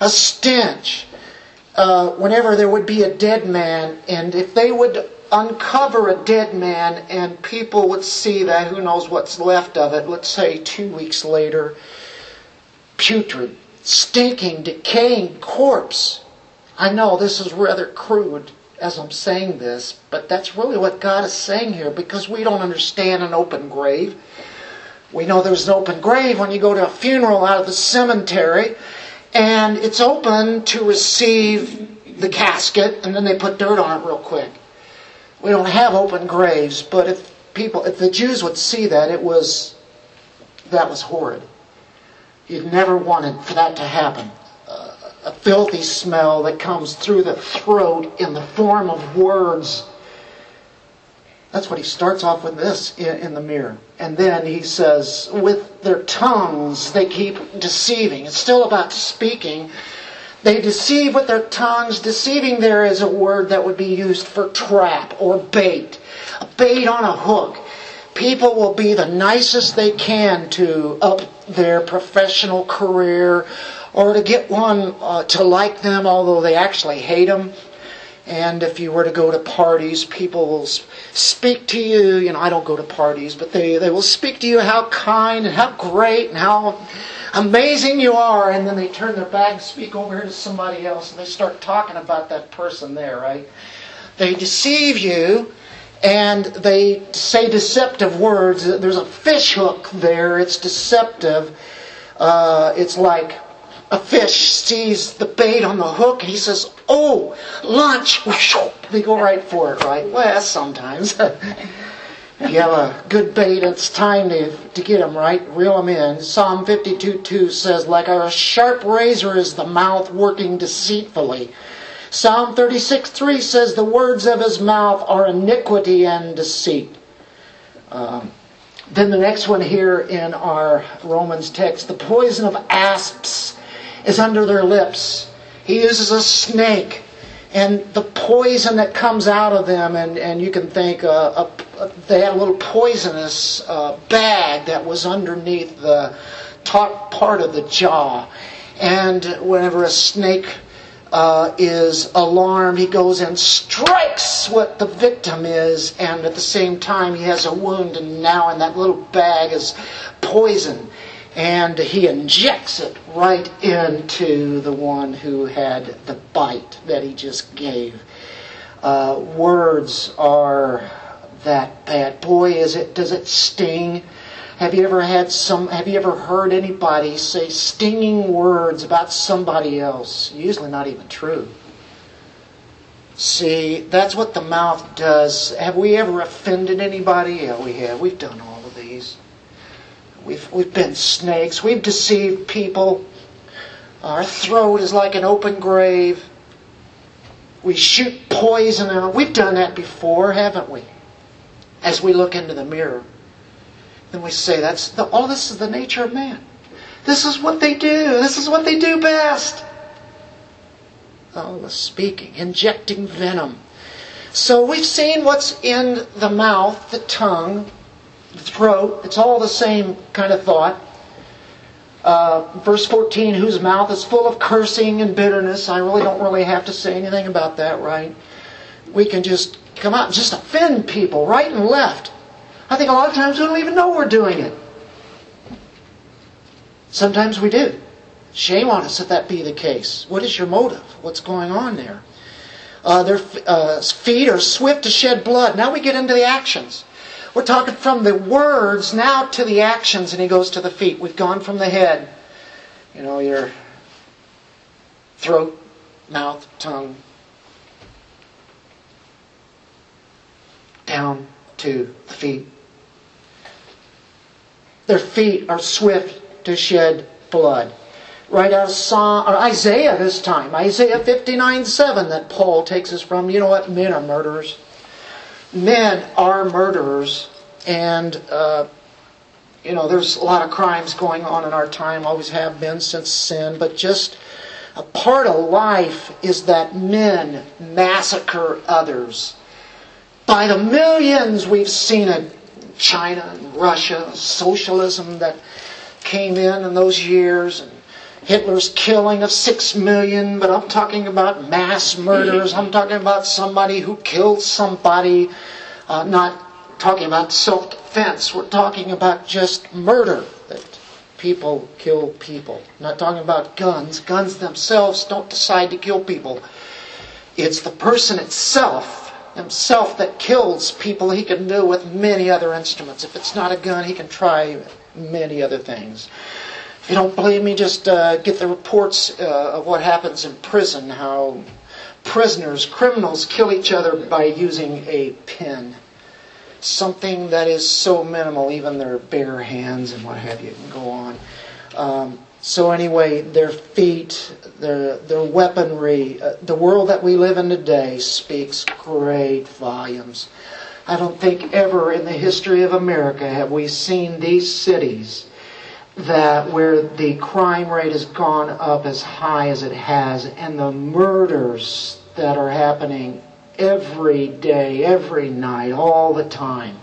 A stench. Uh, whenever there would be a dead man, and if they would uncover a dead man and people would see that, who knows what's left of it, let's say two weeks later, putrid, stinking, decaying corpse. I know this is rather crude as I'm saying this, but that's really what God is saying here because we don't understand an open grave. We know there's an open grave when you go to a funeral out of the cemetery and it's open to receive the casket and then they put dirt on it real quick. We don't have open graves, but if people, if the Jews would see that, it was, that was horrid. You'd never wanted for that to happen. A filthy smell that comes through the throat in the form of words. That's what he starts off with this in the mirror. And then he says, with their tongues they keep deceiving. It's still about speaking. They deceive with their tongues. Deceiving there is a word that would be used for trap or bait. A bait on a hook. People will be the nicest they can to up their professional career or to get one uh, to like them, although they actually hate them. And if you were to go to parties, people will speak to you. You know, I don't go to parties, but they, they will speak to you how kind and how great and how amazing you are. And then they turn their back and speak over here to somebody else and they start talking about that person there, right? They deceive you and they say deceptive words. There's a fish hook there. It's deceptive. Uh, it's like a fish sees the bait on the hook and he says, Oh, lunch. They go right for it, right? Well, sometimes. if you have a good bait, it's time to, to get them, right? Reel them in. Psalm 52 2 says, Like a sharp razor is the mouth working deceitfully. Psalm 36 3 says, The words of his mouth are iniquity and deceit. Um, then the next one here in our Romans text, the poison of asps is under their lips. He uses a snake. And the poison that comes out of them, and, and you can think uh, a, they had a little poisonous uh, bag that was underneath the top part of the jaw. And whenever a snake uh, is alarmed, he goes and strikes what the victim is, and at the same time he has a wound, and now in that little bag is poison and he injects it right into the one who had the bite that he just gave. Uh, words are that bad. Boy, is it does it sting? Have you ever had some? Have you ever heard anybody say stinging words about somebody else? Usually not even true. See, that's what the mouth does. Have we ever offended anybody? Yeah, we have. We've done. We've, we've been snakes. We've deceived people. Our throat is like an open grave. We shoot poison out. We've done that before, haven't we? As we look into the mirror. Then we say, that's the, all this is the nature of man. This is what they do. This is what they do best. Oh, the speaking, injecting venom. So we've seen what's in the mouth, the tongue, throat. It's all the same kind of thought. Uh, verse 14, whose mouth is full of cursing and bitterness. I really don't really have to say anything about that, right? we can just come out and just offend people right and left. I think a lot of times we don't even know we're doing it. Sometimes we do. Shame on us if that be the case. What is your motive? What's going on there? Uh, their uh, feet are swift to shed blood. Now we get into the actions. We're talking from the words now to the actions, and he goes to the feet. We've gone from the head, you know, your throat, mouth, tongue, down to the feet. Their feet are swift to shed blood. Right out of Psalm, or Isaiah this time, Isaiah 59 7 that Paul takes us from. You know what? Men are murderers. Men are murderers. And, uh, you know, there's a lot of crimes going on in our time, always have been since sin, but just a part of life is that men massacre others. By the millions we've seen it. China and Russia, socialism that came in in those years, and Hitler's killing of six million, but I'm talking about mass murders. I'm talking about somebody who killed somebody, uh, not talking about self defense. We're talking about just murder. That people kill people. not talking about guns. Guns themselves don't decide to kill people. It's the person itself himself that kills people he can do with many other instruments. If it's not a gun, he can try many other things. You don't believe me, just uh, get the reports uh, of what happens in prison, how prisoners, criminals kill each other by using a pen. Something that is so minimal, even their bare hands and what have you, can go on. Um, so anyway, their feet, their their weaponry, uh, the world that we live in today speaks great volumes. I don't think ever in the history of America have we seen these cities that where the crime rate has gone up as high as it has and the murders that are happening every day, every night, all the time.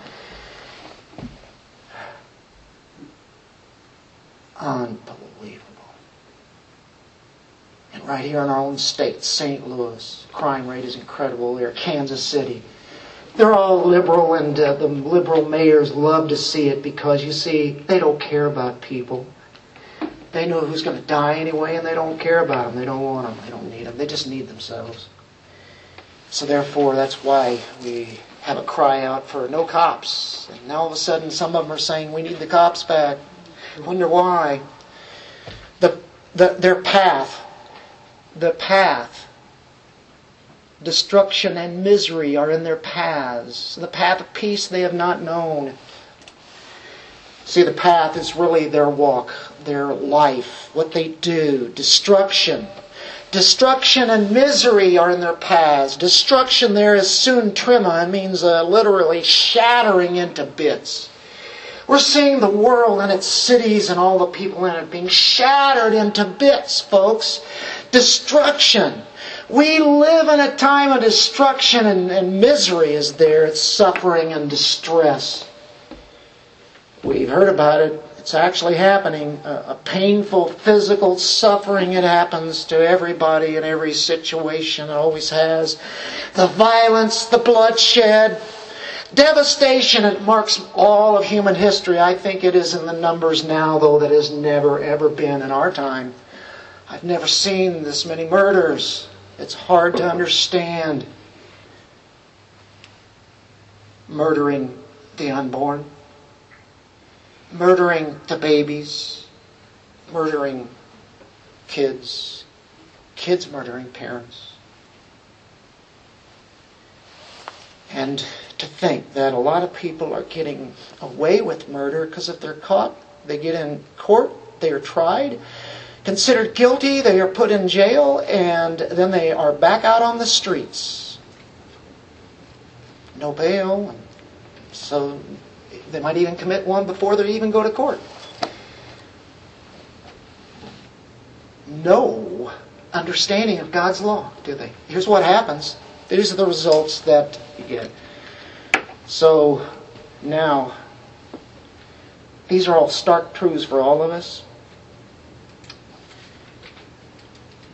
Unbelievable And right here in our own state, St. Louis. Crime rate is incredible there. Kansas City. They're all liberal, and uh, the liberal mayors love to see it because, you see, they don't care about people. They know who's going to die anyway, and they don't care about them. They don't want them. They don't need them. They just need themselves. So, therefore, that's why we have a cry out for no cops. And now all of a sudden, some of them are saying we need the cops back. I wonder why. The, the, their path the path. Destruction and misery are in their paths. The path of peace they have not known. See, the path is really their walk, their life, what they do. Destruction. Destruction and misery are in their paths. Destruction there is suntrimma. It means uh, literally shattering into bits. We're seeing the world and its cities and all the people in it being shattered into bits, folks. Destruction. We live in a time of destruction and, and misery is there. It's suffering and distress. We've heard about it. It's actually happening. A, a painful physical suffering. It happens to everybody in every situation. It always has. The violence, the bloodshed, devastation. It marks all of human history. I think it is in the numbers now, though, that has never, ever been in our time. I've never seen this many murders. It's hard to understand. Murdering the unborn, murdering the babies, murdering kids, kids murdering parents. And to think that a lot of people are getting away with murder because if they're caught, they get in court, they are tried, considered guilty, they are put in jail, and then they are back out on the streets. No bail. So they might even commit one before they even go to court. No understanding of God's law, do they? Here's what happens. These are the results that you get. So now, these are all stark truths for all of us.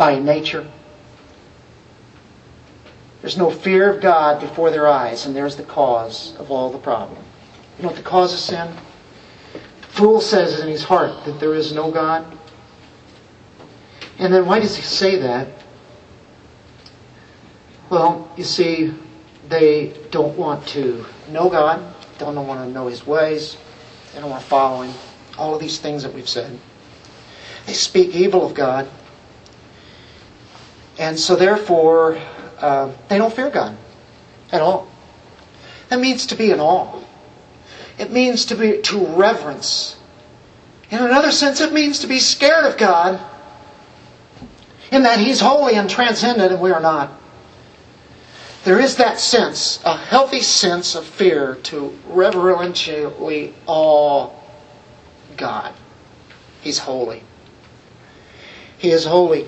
By nature. There's no fear of God before their eyes, and there's the cause of all the problem. You know what the cause of sin? The fool says in his heart that there is no God. And then why does he say that? Well, you see, they don't want to know God, don't want to know His ways, they don't want to follow Him. All of these things that we've said. They speak evil of God. And so, therefore, uh, they don't fear God at all. That means to be in awe. It means to be to reverence. In another sense, it means to be scared of God, in that He's holy and transcendent, and we are not. There is that sense, a healthy sense of fear to reverentially awe God. He's holy. He is holy.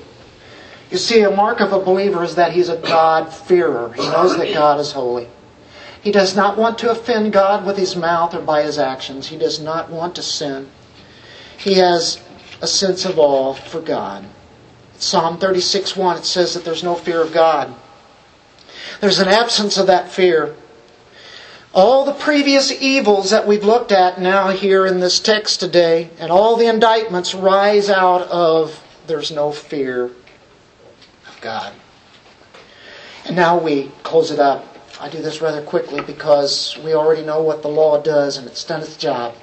You see, a mark of a believer is that he's a God-fearer. He knows that God is holy. He does not want to offend God with his mouth or by his actions. He does not want to sin. He has a sense of awe for God. Psalm 36 1, it says that there's no fear of God. There's an absence of that fear. All the previous evils that we've looked at now here in this text today, and all the indictments rise out of there's no fear God. And now we close it up. I do this rather quickly because we already know what the law does and it's done its job.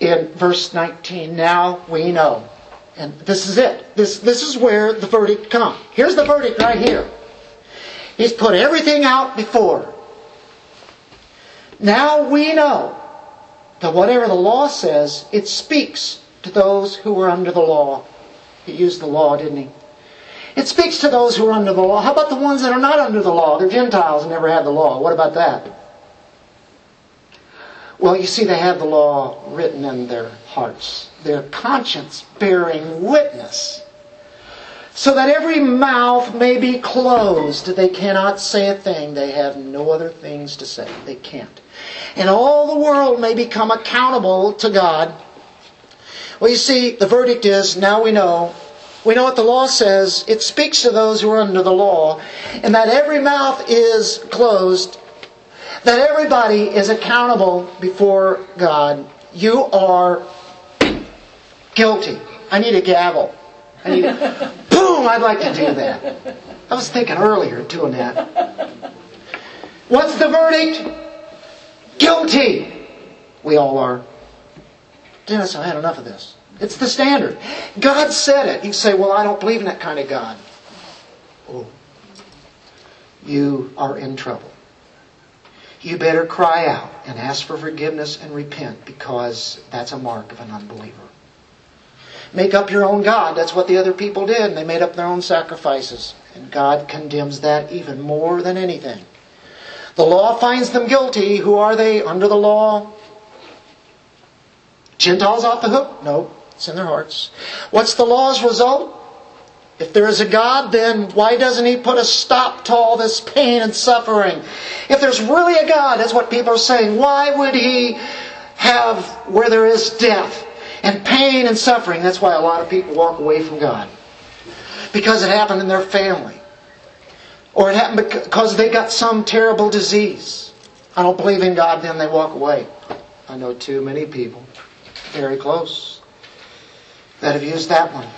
In verse 19, now we know. And this is it. This, this is where the verdict comes. Here's the verdict right here. He's put everything out before. Now we know that whatever the law says, it speaks to those who are under the law. He used the law, didn't he? It speaks to those who are under the law. How about the ones that are not under the law? They're Gentiles and never had the law. What about that? Well, you see, they have the law written in their hearts, their conscience bearing witness so that every mouth may be closed. They cannot say a thing. They have no other things to say. They can't. And all the world may become accountable to God. Well, you see, the verdict is now we know. We know what the law says. It speaks to those who are under the law, and that every mouth is closed, that everybody is accountable before God. You are guilty. I need a gavel. I need a, boom, I'd like to do that. I was thinking earlier doing that. What's the verdict? Guilty. We all are. Dennis, I had enough of this. It's the standard. God said it. You say, well, I don't believe in that kind of God. Oh. You are in trouble. You better cry out and ask for forgiveness and repent because that's a mark of an unbeliever. Make up your own God. That's what the other people did. They made up their own sacrifices. And God condemns that even more than anything. The law finds them guilty. Who are they under the law? Gentiles off the hook? No, it's in their hearts. What's the law's result? If there is a God, then why doesn't He put a stop to all this pain and suffering? If there's really a God, that's what people are saying, why would He have where there is death and pain and suffering? That's why a lot of people walk away from God. Because it happened in their family. Or it happened because they got some terrible disease. I don't believe in God, then they walk away. I know too many people, very close, that have used that one.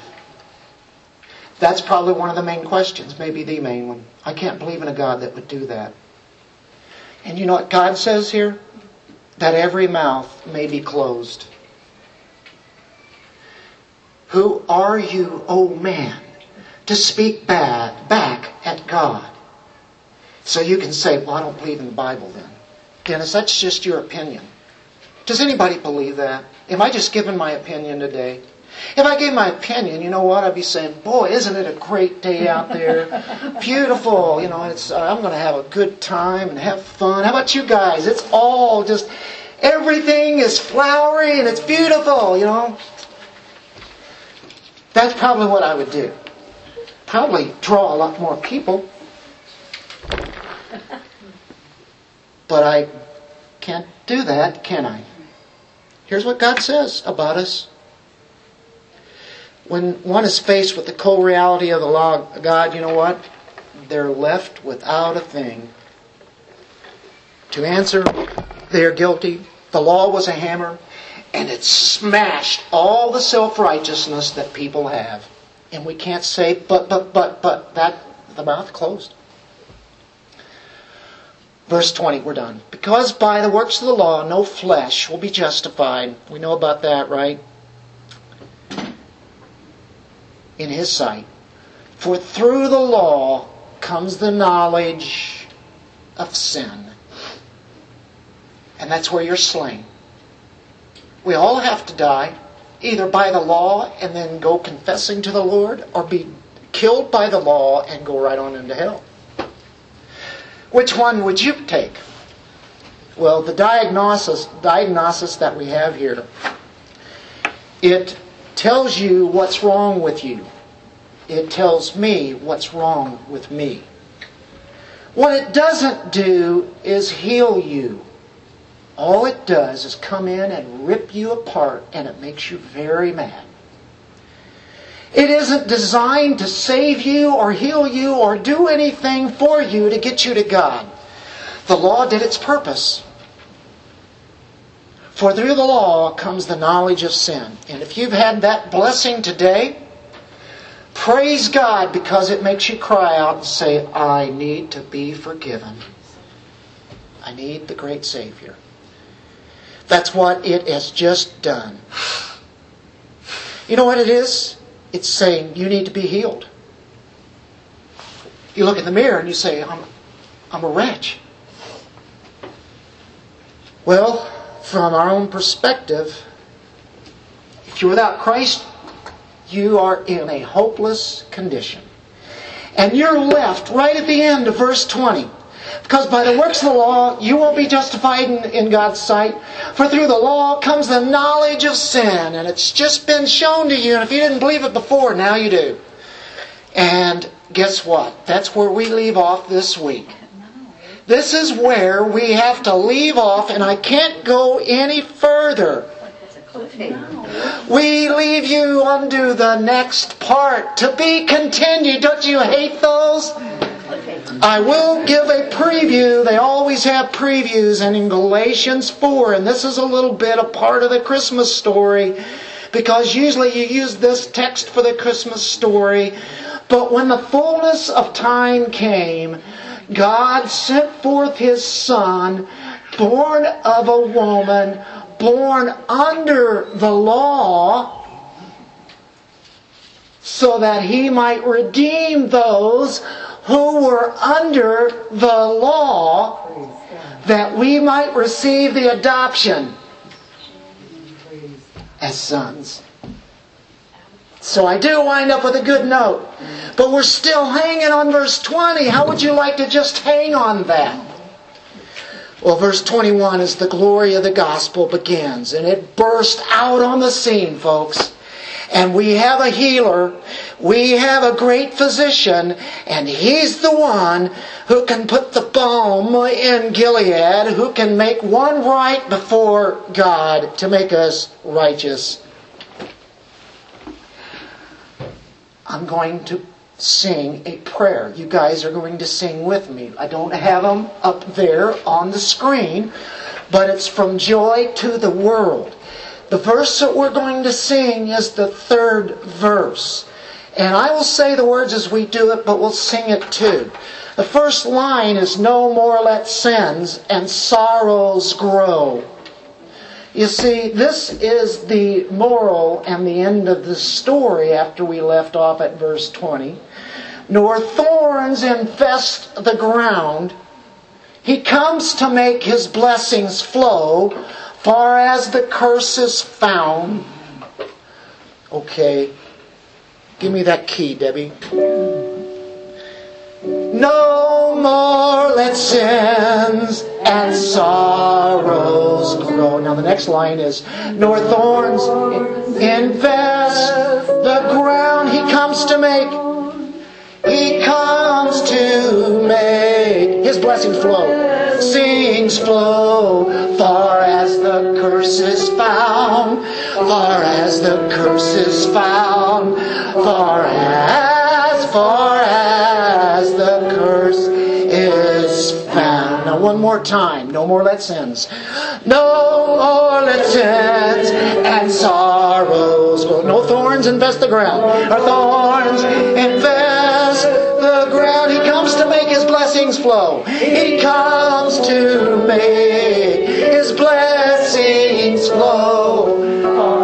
That's probably one of the main questions, maybe the main one. I can't believe in a God that would do that. And you know what God says here? That every mouth may be closed. Who are you, O oh man, to speak bad back at God? So you can say, well, I don't believe in the Bible then. Dennis, that's just your opinion. Does anybody believe that? Am I just giving my opinion today? If I gave my opinion, you know what? I'd be saying, boy, isn't it a great day out there? Beautiful. You know, it's, uh, I'm going to have a good time and have fun. How about you guys? It's all just, everything is flowery and it's beautiful, you know? That's probably what I would do. Probably draw a lot more people. But I can't do that, can I? Here's what God says about us. When one is faced with the cold reality of the law of God, you know what? they're left without a thing. To answer, they are guilty. The law was a hammer, and it smashed all the self righteousness that people have. And we can't say, but, but, but, but, that, the mouth closed. Verse 20, we're done. Because by the works of the law no flesh will be justified. We know about that, right? In his sight. For through the law comes the knowledge of sin. And that's where you're slain. We all have to die, either by the law and then go confessing to the Lord, or be killed by the law and go right on into hell. Which one would you take? Well, the diagnosis, diagnosis that we have here, it tells you what's wrong with you it tells me what's wrong with me. What it doesn't do is heal you. All it does is come in and rip you apart, and it makes you very mad. It isn't designed to save you or heal you or do anything for you to get you to God. The law did its purpose. For through the law comes the knowledge of sin. And if you've had that blessing today, Praise God because it makes you cry out and say, I need to be forgiven. I need the great Savior. That's what it has just done. You know what it is? It's saying you need to be healed. You look in the mirror and you say, I'm, I'm a wretch. Well, from our own perspective, if you're without Christ, you are in a hopeless condition. And you're left right at the end of verse 20. Because by the works of the law, you won't be justified in, in, God's sight. For through the law comes the knowledge of sin. And it's just been shown to you. And if you didn't believe it before, now you do. And guess what? That's where we leave off this week. This is where we have to leave off, and I can't go any further. We leave you unto the next part to be continued. Don't you hate those? I will give a preview. They always have previews, and in Galatians 4, and this is a little bit a part of the Christmas story, because usually you use this text for the Christmas story. But when the fullness of time came, God sent forth His Son, born of a woman, born under the law so that he might redeem those who were under the law that we might receive the adoption as sons. So I do wind up with a good note. But we're still hanging on verse 20. How would you like to just hang on that? Well, verse 21 is the glory of the gospel begins, and it burst out on the scene, folks. And we have a healer, we have a great physician, and he's the one who can put the balm in Gilead, who can make one right before God to make us righteous. I'm going to sing a prayer. You guys are going to sing with me. I don't have them up there on the screen, but it's from Joy to the World. The verse that we're going to sing is the third verse. And I will say the words as we do it, but we'll sing it too. The first line is No more let sins and sorrows grow. You see, this is the moral and the end of the story after we left off at verse 20. Nor thorns infest the ground. He comes to make his blessings flow, far as the curse is found. Okay. Give me that key, Debbie. No more let sins and sorrows grow. Now the next line is, nor thorns infest the ground. He comes to make. He comes to make his blessings flow, sings flow, far as the curse is found, far as the curse is found, far as, far as the curse is found. Now, one more time. No more let sins. No more let sins and sorrows. No thorns invest the ground. Or thorns the ground. He comes to make his blessings flow. He comes to make his blessings flow.